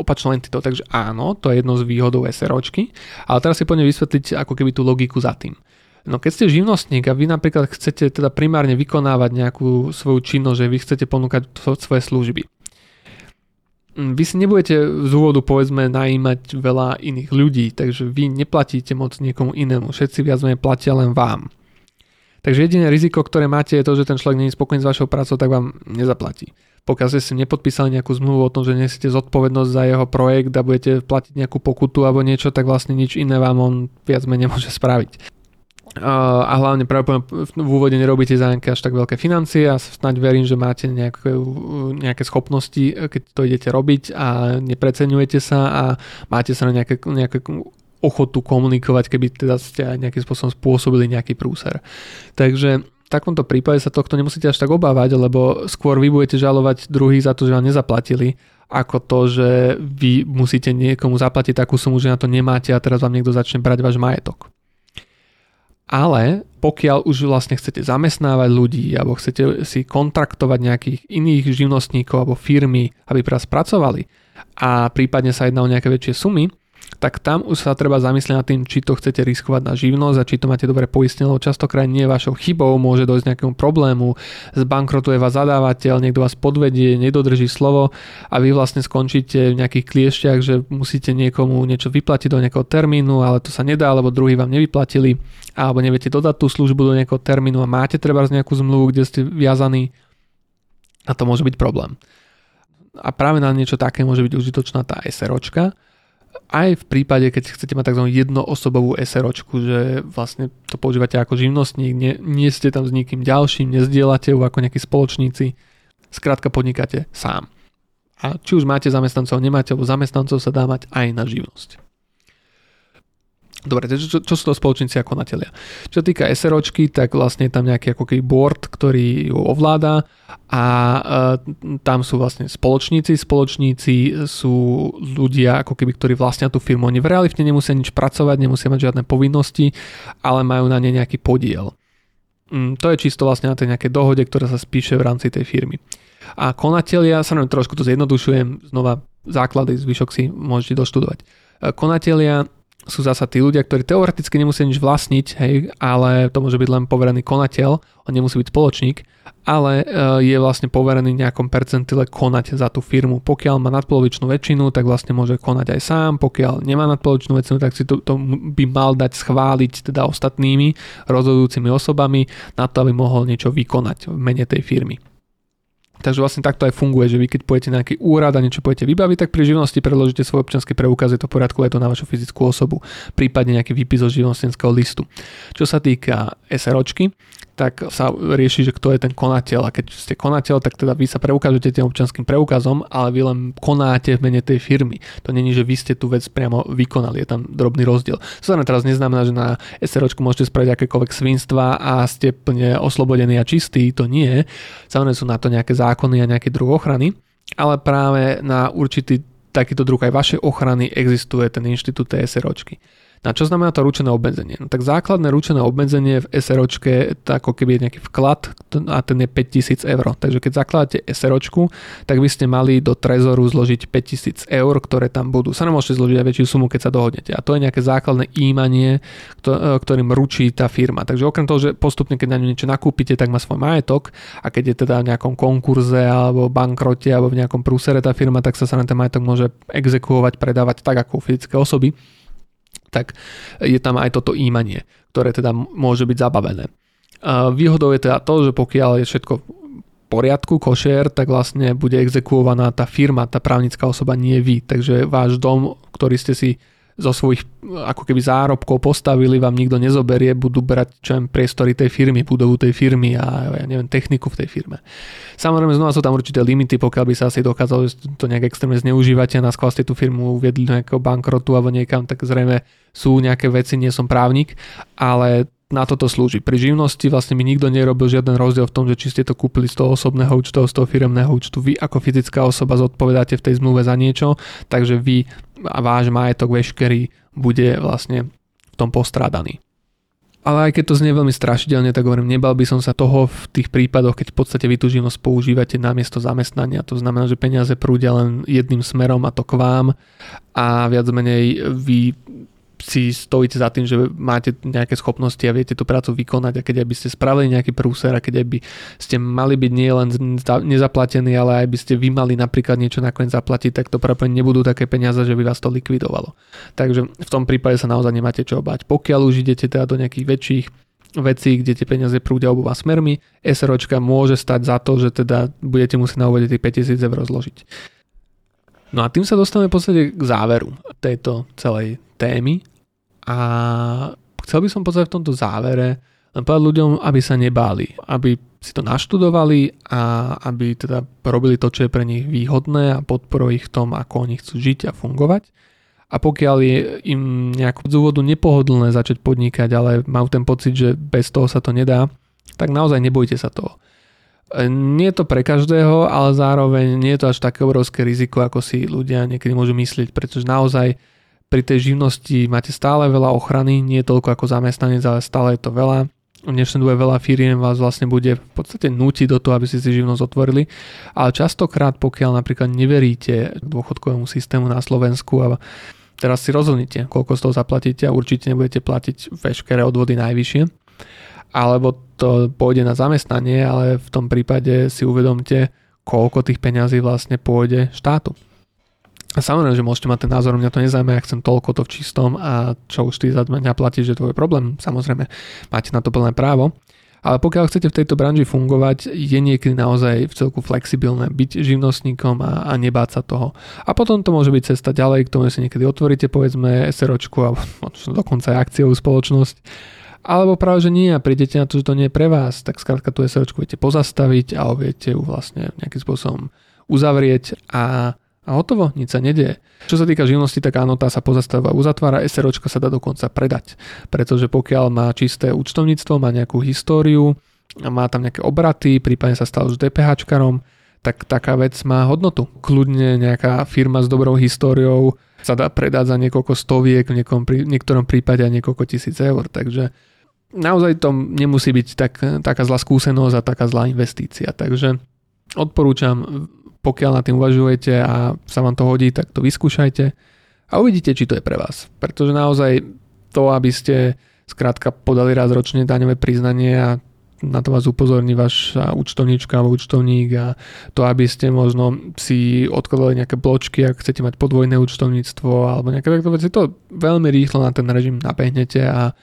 opačná entitou, takže áno, to je jedno z výhodov SROčky, ale teraz si poďme vysvetliť ako keby tú logiku za tým. No keď ste živnostník a vy napríklad chcete teda primárne vykonávať nejakú svoju činnosť, že vy chcete ponúkať svoje služby, mm, vy si nebudete z úvodu povedzme najímať veľa iných ľudí, takže vy neplatíte moc niekomu inému, všetci viac menej platia len vám. Takže jediné riziko, ktoré máte, je to, že ten človek nie je spokojný s vašou prácou, tak vám nezaplatí. Pokiaľ ste si nepodpísali nejakú zmluvu o tom, že nesiete zodpovednosť za jeho projekt a budete platiť nejakú pokutu alebo niečo, tak vlastne nič iné vám on viac menej nemôže spraviť. A hlavne pravdepodobne v úvode nerobíte za nejaké až tak veľké financie a snáď verím, že máte nejaké, nejaké schopnosti, keď to idete robiť a nepreceňujete sa a máte sa na nejaké, nejaké ochotu komunikovať, keby teda ste aj nejakým spôsobom spôsobili nejaký prúser. Takže v takomto prípade sa tohto nemusíte až tak obávať, lebo skôr vy budete žalovať druhých za to, že vám nezaplatili, ako to, že vy musíte niekomu zaplatiť takú sumu, že na to nemáte a teraz vám niekto začne brať váš majetok. Ale pokiaľ už vlastne chcete zamestnávať ľudí alebo chcete si kontraktovať nejakých iných živnostníkov alebo firmy, aby pre vás pracovali a prípadne sa jedná o nejaké väčšie sumy, tak tam už sa treba zamyslieť nad tým, či to chcete riskovať na živnosť a či to máte dobre poistené, lebo častokrát nie je vašou chybou, môže dojsť nejakému problému, zbankrotuje vás zadávateľ, niekto vás podvedie, nedodrží slovo a vy vlastne skončíte v nejakých kliešťach, že musíte niekomu niečo vyplatiť do nejakého termínu, ale to sa nedá, lebo druhý vám nevyplatili, alebo neviete dodať tú službu do nejakého termínu a máte treba z nejakú zmluvu, kde ste viazaní a to môže byť problém. A práve na niečo také môže byť užitočná tá SROčka, aj v prípade, keď chcete mať tzv. jednoosobovú SROčku, že vlastne to používate ako živnostník, nie, nie ste tam s nikým ďalším, nezdielate ju ako nejakí spoločníci, skrátka podnikáte sám. A či už máte zamestnancov, nemáte, alebo zamestnancov sa dá mať aj na živnosť. Dobre, čo, čo sú to spoločníci a konatelia? Čo týka SROčky, tak vlastne je tam nejaký ako keby board, ktorý ju ovláda a e, tam sú vlastne spoločníci. Spoločníci sú ľudia, ako keby, ktorí vlastnia tú firmu. Oni v realite nemusia nič pracovať, nemusia mať žiadne povinnosti, ale majú na ne nejaký podiel. Mm, to je čisto vlastne na tej nejakej dohode, ktorá sa spíše v rámci tej firmy. A konatelia, sa trošku to zjednodušujem, znova základy, zvyšok si môžete doštudovať. E, konatelia sú zasa tí ľudia, ktorí teoreticky nemusia nič vlastniť, hej, ale to môže byť len poverený konateľ, on nemusí byť spoločník, ale e, je vlastne poverený nejakom percentile konať za tú firmu. Pokiaľ má nadpolovičnú väčšinu, tak vlastne môže konať aj sám, pokiaľ nemá nadpolovičnú väčšinu, tak si to, to by mal dať schváliť teda ostatnými rozhodujúcimi osobami na to, aby mohol niečo vykonať v mene tej firmy. Takže vlastne takto aj funguje, že vy keď pôjdete na nejaký úrad a niečo pôjdete vybaviť, tak pri živnosti predložíte svoj občianský preukaz, to poriadku, je to na vašu fyzickú osobu, prípadne nejaký výpis zo živnostenského listu. Čo sa týka SROčky, tak sa rieši, že kto je ten konateľ. A keď ste konateľ, tak teda vy sa preukážete tým občanským preukazom, ale vy len konáte v mene tej firmy. To není, že vy ste tú vec priamo vykonali, je tam drobný rozdiel. To sa teraz neznamená, že na SROčku môžete spraviť akékoľvek svinstva a ste plne oslobodení a čistí, to nie. Samozrejme sú na to nejaké zákony a nejaký druh ochrany, ale práve na určitý takýto druh aj vašej ochrany existuje ten inštitút TSROčky. Na čo znamená to ručené obmedzenie? No tak základné ručené obmedzenie v SROčke je ako keby je nejaký vklad a ten je 5000 eur. Takže keď zakladáte SROčku, tak by ste mali do trezoru zložiť 5000 eur, ktoré tam budú. Sa nemôžete zložiť aj väčšiu sumu, keď sa dohodnete. A to je nejaké základné ímanie, e, ktorým ručí tá firma. Takže okrem toho, že postupne, keď na ňu niečo nakúpite, tak má svoj majetok a keď je teda v nejakom konkurze alebo bankrote alebo v nejakom prúsere tá firma, tak sa sa na ten majetok môže exekuovať, predávať tak ako fyzické osoby tak je tam aj toto ímanie, ktoré teda môže byť zabavené. Výhodou je teda to, že pokiaľ je všetko v poriadku, košer, tak vlastne bude exekuovaná tá firma, tá právnická osoba, nie vy. Takže váš dom, ktorý ste si zo svojich ako keby zárobkov postavili, vám nikto nezoberie, budú brať čo jem, priestory tej firmy, budovu tej firmy a ja neviem, techniku v tej firme. Samozrejme, znova sú tam určité limity, pokiaľ by sa asi dokázalo, že to nejak extrémne zneužívate a na skvál ste tú firmu uviedli do nejakého bankrotu alebo niekam, tak zrejme sú nejaké veci, nie som právnik, ale na toto slúži. Pri živnosti vlastne mi nikto nerobil žiaden rozdiel v tom, že či ste to kúpili z toho osobného účtu, z toho firemného účtu. Vy ako fyzická osoba zodpovedáte v tej zmluve za niečo, takže vy a váš majetok veškerý bude vlastne v tom postrádaný. Ale aj keď to znie veľmi strašidelne, tak hovorím, nebal by som sa toho v tých prípadoch, keď v podstate vy tú živnosť používate na miesto zamestnania. To znamená, že peniaze prúdia len jedným smerom a to k vám a viac menej vy si stojíte za tým, že máte nejaké schopnosti a viete tú prácu vykonať a keď by ste spravili nejaký prúser a keď by ste mali byť nielen nezaplatení, ale aj by ste vy mali napríklad niečo nakoniec zaplatiť, tak to práve nebudú také peniaze, že by vás to likvidovalo. Takže v tom prípade sa naozaj nemáte čo obať. Pokiaľ už idete teda do nejakých väčších vecí, kde tie peniaze prúdia oboma smermi, SROčka môže stať za to, že teda budete musieť na úvode tých 5000 eur zložiť. No a tým sa dostávame v podstate k záveru tejto celej témy a chcel by som pozrieť v tomto závere len povedať ľuďom, aby sa nebáli, aby si to naštudovali a aby teda robili to, čo je pre nich výhodné a podporujú ich v tom, ako oni chcú žiť a fungovať. A pokiaľ je im nejako z úvodu nepohodlné začať podnikať, ale majú ten pocit, že bez toho sa to nedá, tak naozaj nebojte sa toho. Nie je to pre každého, ale zároveň nie je to až také obrovské riziko, ako si ľudia niekedy môžu myslieť, pretože naozaj pri tej živnosti máte stále veľa ochrany, nie toľko ako zamestnanec, ale stále je to veľa. V dnešnej dobe veľa firiem vás vlastne bude v podstate nútiť do toho, aby ste si živnosť otvorili. Ale častokrát, pokiaľ napríklad neveríte dôchodkovému systému na Slovensku a teraz si rozhodnite, koľko z toho zaplatíte a určite nebudete platiť veškeré odvody najvyššie. Alebo to pôjde na zamestnanie, ale v tom prípade si uvedomte, koľko tých peňazí vlastne pôjde štátu. A samozrejme, že môžete mať ten názor, mňa to nezaujíma, ja chcem toľko to v čistom a čo už ty za mňa platíš, že to je problém. Samozrejme, máte na to plné právo. Ale pokiaľ chcete v tejto branži fungovať, je niekedy naozaj v celku flexibilné byť živnostníkom a, a nebáť sa toho. A potom to môže byť cesta ďalej, k tomu si niekedy otvoríte povedzme SROčku a dokonca aj akciovú spoločnosť. Alebo práve, že nie a prídete na to, že to nie je pre vás, tak skrátka tú SROčku viete pozastaviť alebo viete ju vlastne nejakým spôsobom uzavrieť a a hotovo, nič sa nedieje. Čo sa týka živnosti, tak áno, tá sa pozastáva, uzatvára, SROčka sa dá dokonca predať. Pretože pokiaľ má čisté účtovníctvo, má nejakú históriu, má tam nejaké obraty, prípadne sa stal už DPHčkarom, tak taká vec má hodnotu. Kľudne nejaká firma s dobrou históriou sa dá predať za niekoľko stoviek, v niektorom prípade niekoľko tisíc eur. Takže naozaj to nemusí byť tak, taká zlá skúsenosť a taká zlá investícia. Takže odporúčam pokiaľ na tým uvažujete a sa vám to hodí, tak to vyskúšajte a uvidíte, či to je pre vás. Pretože naozaj to, aby ste skrátka podali raz ročne daňové priznanie a na to vás upozorní váš účtovníčka alebo účtovník a to, aby ste možno si odkladali nejaké bločky, ak chcete mať podvojné účtovníctvo alebo nejaké takto veci, to veľmi rýchlo na ten režim nabehnete a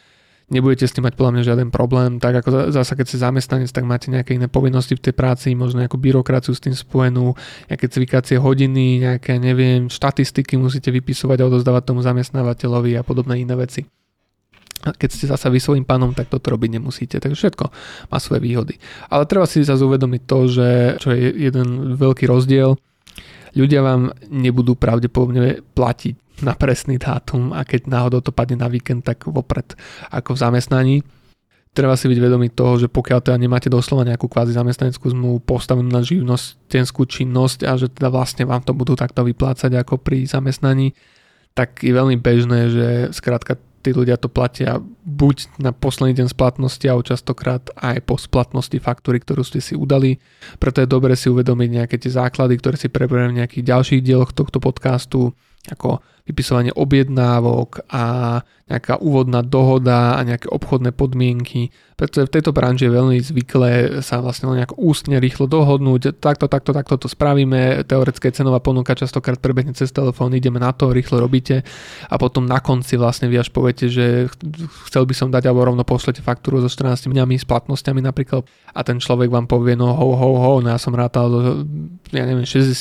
nebudete s tým mať podľa mňa žiaden problém, tak ako zasa keď si zamestnanec, tak máte nejaké iné povinnosti v tej práci, možno nejakú byrokraciu s tým spojenú, nejaké cvikacie hodiny, nejaké, neviem, štatistiky musíte vypisovať a odozdávať tomu zamestnávateľovi a podobné iné veci. A keď ste zasa vy svojím pánom, tak toto robiť nemusíte. Takže všetko má svoje výhody. Ale treba si zase uvedomiť to, že čo je jeden veľký rozdiel, ľudia vám nebudú pravdepodobne platiť na presný dátum a keď náhodou to padne na víkend, tak vopred ako v zamestnaní. Treba si byť vedomý toho, že pokiaľ teda nemáte doslova nejakú kvázi zamestnaneckú zmluvu postavenú na živnostenskú činnosť a že teda vlastne vám to budú takto vyplácať ako pri zamestnaní, tak je veľmi bežné, že skrátka tí ľudia to platia buď na posledný deň splatnosti alebo častokrát aj po splatnosti faktúry, ktorú ste si udali. Preto je dobre si uvedomiť nejaké tie základy, ktoré si preberieme v nejakých ďalších dieloch tohto podcastu, ako vypisovanie objednávok a nejaká úvodná dohoda a nejaké obchodné podmienky. Pretože v tejto branži je veľmi zvyklé sa vlastne len nejak ústne rýchlo dohodnúť, takto, takto, takto to spravíme, teoretické cenová ponuka častokrát prebehne cez telefón, ideme na to, rýchlo robíte. A potom na konci vlastne vy až poviete, že chcel by som dať alebo rovno pošlete faktúru so 14 dňami s platnosťami napríklad. A ten človek vám povie, no ho, ho, ho, no ja som rátal ja neviem, 60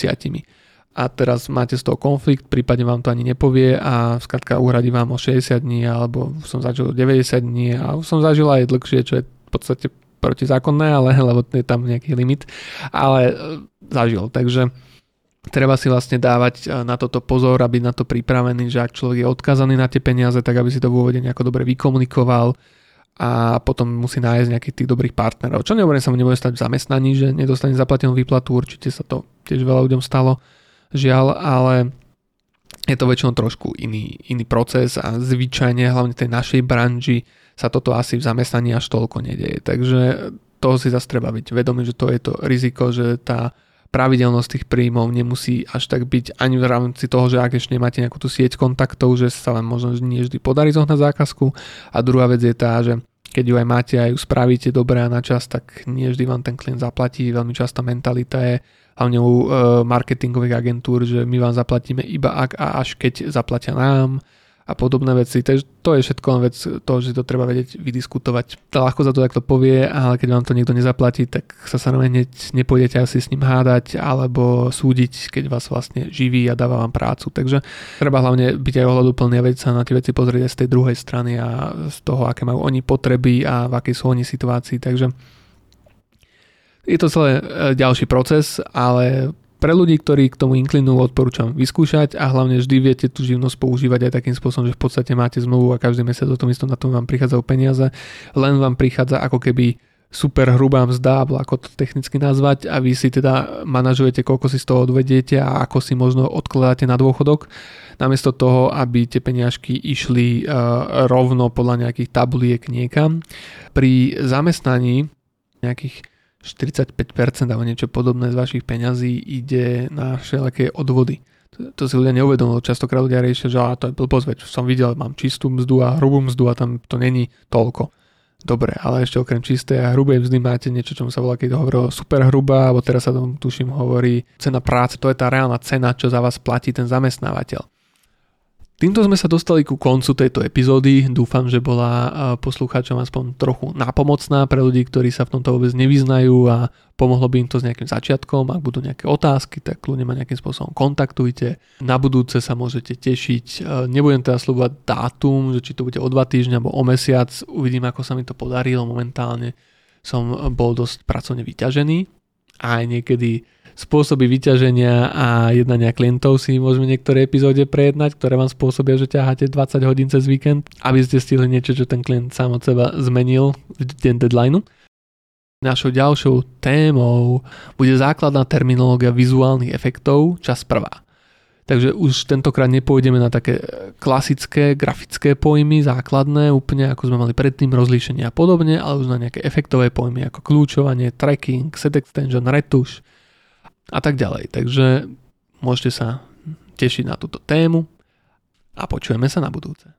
a teraz máte z toho konflikt, prípadne vám to ani nepovie a skratka uhradí vám o 60 dní alebo som zažil 90 dní a som zažil aj dlhšie, čo je v podstate protizákonné, ale lebo je tam nejaký limit, ale e, zažil, takže treba si vlastne dávať e, na toto pozor a byť na to pripravený, že ak človek je odkazaný na tie peniaze, tak aby si to v úvode nejako dobre vykomunikoval a potom musí nájsť nejakých tých dobrých partnerov. Čo nehovorím, sa mu nebude stať v zamestnaní, že nedostane zaplatenú výplatu, určite sa to tiež veľa ľuďom stalo, žiaľ, ale je to väčšinou trošku iný, iný proces a zvyčajne, hlavne tej našej branži, sa toto asi v zamestnaní až toľko nedieje. Takže toho si zase treba byť vedomý, že to je to riziko, že tá pravidelnosť tých príjmov nemusí až tak byť ani v rámci toho, že ak ešte nemáte nejakú tú sieť kontaktov, že sa vám možno nie vždy podarí zohnať zákazku. A druhá vec je tá, že keď ju aj máte a ju spravíte dobre a na čas, tak nie vždy vám ten klient zaplatí. Veľmi častá mentalita je, hlavne u e, marketingových agentúr, že my vám zaplatíme iba ak a až keď zaplatia nám a podobné veci. Takže to je všetko len vec toho, že to treba vedieť vydiskutovať. Ľahko za to takto povie, ale keď vám to niekto nezaplatí, tak sa sa hneď nepôjdete asi s ním hádať alebo súdiť, keď vás vlastne živí a dáva vám prácu. Takže treba hlavne byť aj ohľaduplný a vedieť sa na tie veci pozrieť aj z tej druhej strany a z toho, aké majú oni potreby a v akej sú oni situácii. Takže je to celé e, ďalší proces, ale pre ľudí, ktorí k tomu inklinujú, odporúčam vyskúšať a hlavne vždy viete tú živnosť používať aj takým spôsobom, že v podstate máte zmluvu a každý mesiac o tom istom na tom vám prichádzajú peniaze, len vám prichádza ako keby super hrubá mzda, ako to technicky nazvať a vy si teda manažujete, koľko si z toho odvediete a ako si možno odkladáte na dôchodok, namiesto toho, aby tie peniažky išli uh, rovno podľa nejakých tabuliek niekam. Pri zamestnaní nejakých 45% alebo niečo podobné z vašich peňazí ide na všelijaké odvody. To To si ľudia neuvedomujú. Častokrát ľudia riešia, že to je blbosť, veď som videl, mám čistú mzdu a hrubú mzdu a tam to není toľko. Dobre, ale ešte okrem čistej a hrubej mzdy máte niečo, čo sa volá, keď hovorilo super hrubá, alebo teraz sa tomu tuším hovorí cena práce, to je tá reálna cena, čo za vás platí ten zamestnávateľ. Týmto sme sa dostali ku koncu tejto epizódy. Dúfam, že bola poslucháčom aspoň trochu nápomocná pre ľudí, ktorí sa v tomto vôbec nevyznajú a pomohlo by im to s nejakým začiatkom. Ak budú nejaké otázky, tak ľudia ma nejakým spôsobom kontaktujte. Na budúce sa môžete tešiť. Nebudem teda slúbať dátum, že či to bude o dva týždne alebo o mesiac. Uvidím, ako sa mi to podarilo. Momentálne som bol dosť pracovne vyťažený a aj niekedy spôsoby vyťaženia a jednania klientov si môžeme niektoré epizóde prejednať, ktoré vám spôsobia, že ťaháte 20 hodín cez víkend, aby ste stihli niečo, čo ten klient sám od seba zmenil v deň deadlineu. Našou ďalšou témou bude základná terminológia vizuálnych efektov, čas prvá. Takže už tentokrát nepôjdeme na také klasické grafické pojmy, základné, úplne ako sme mali predtým, rozlíšenie a podobne, ale už na nejaké efektové pojmy ako kľúčovanie, tracking, set extension, retuš, a tak ďalej. Takže môžete sa tešiť na túto tému a počujeme sa na budúce.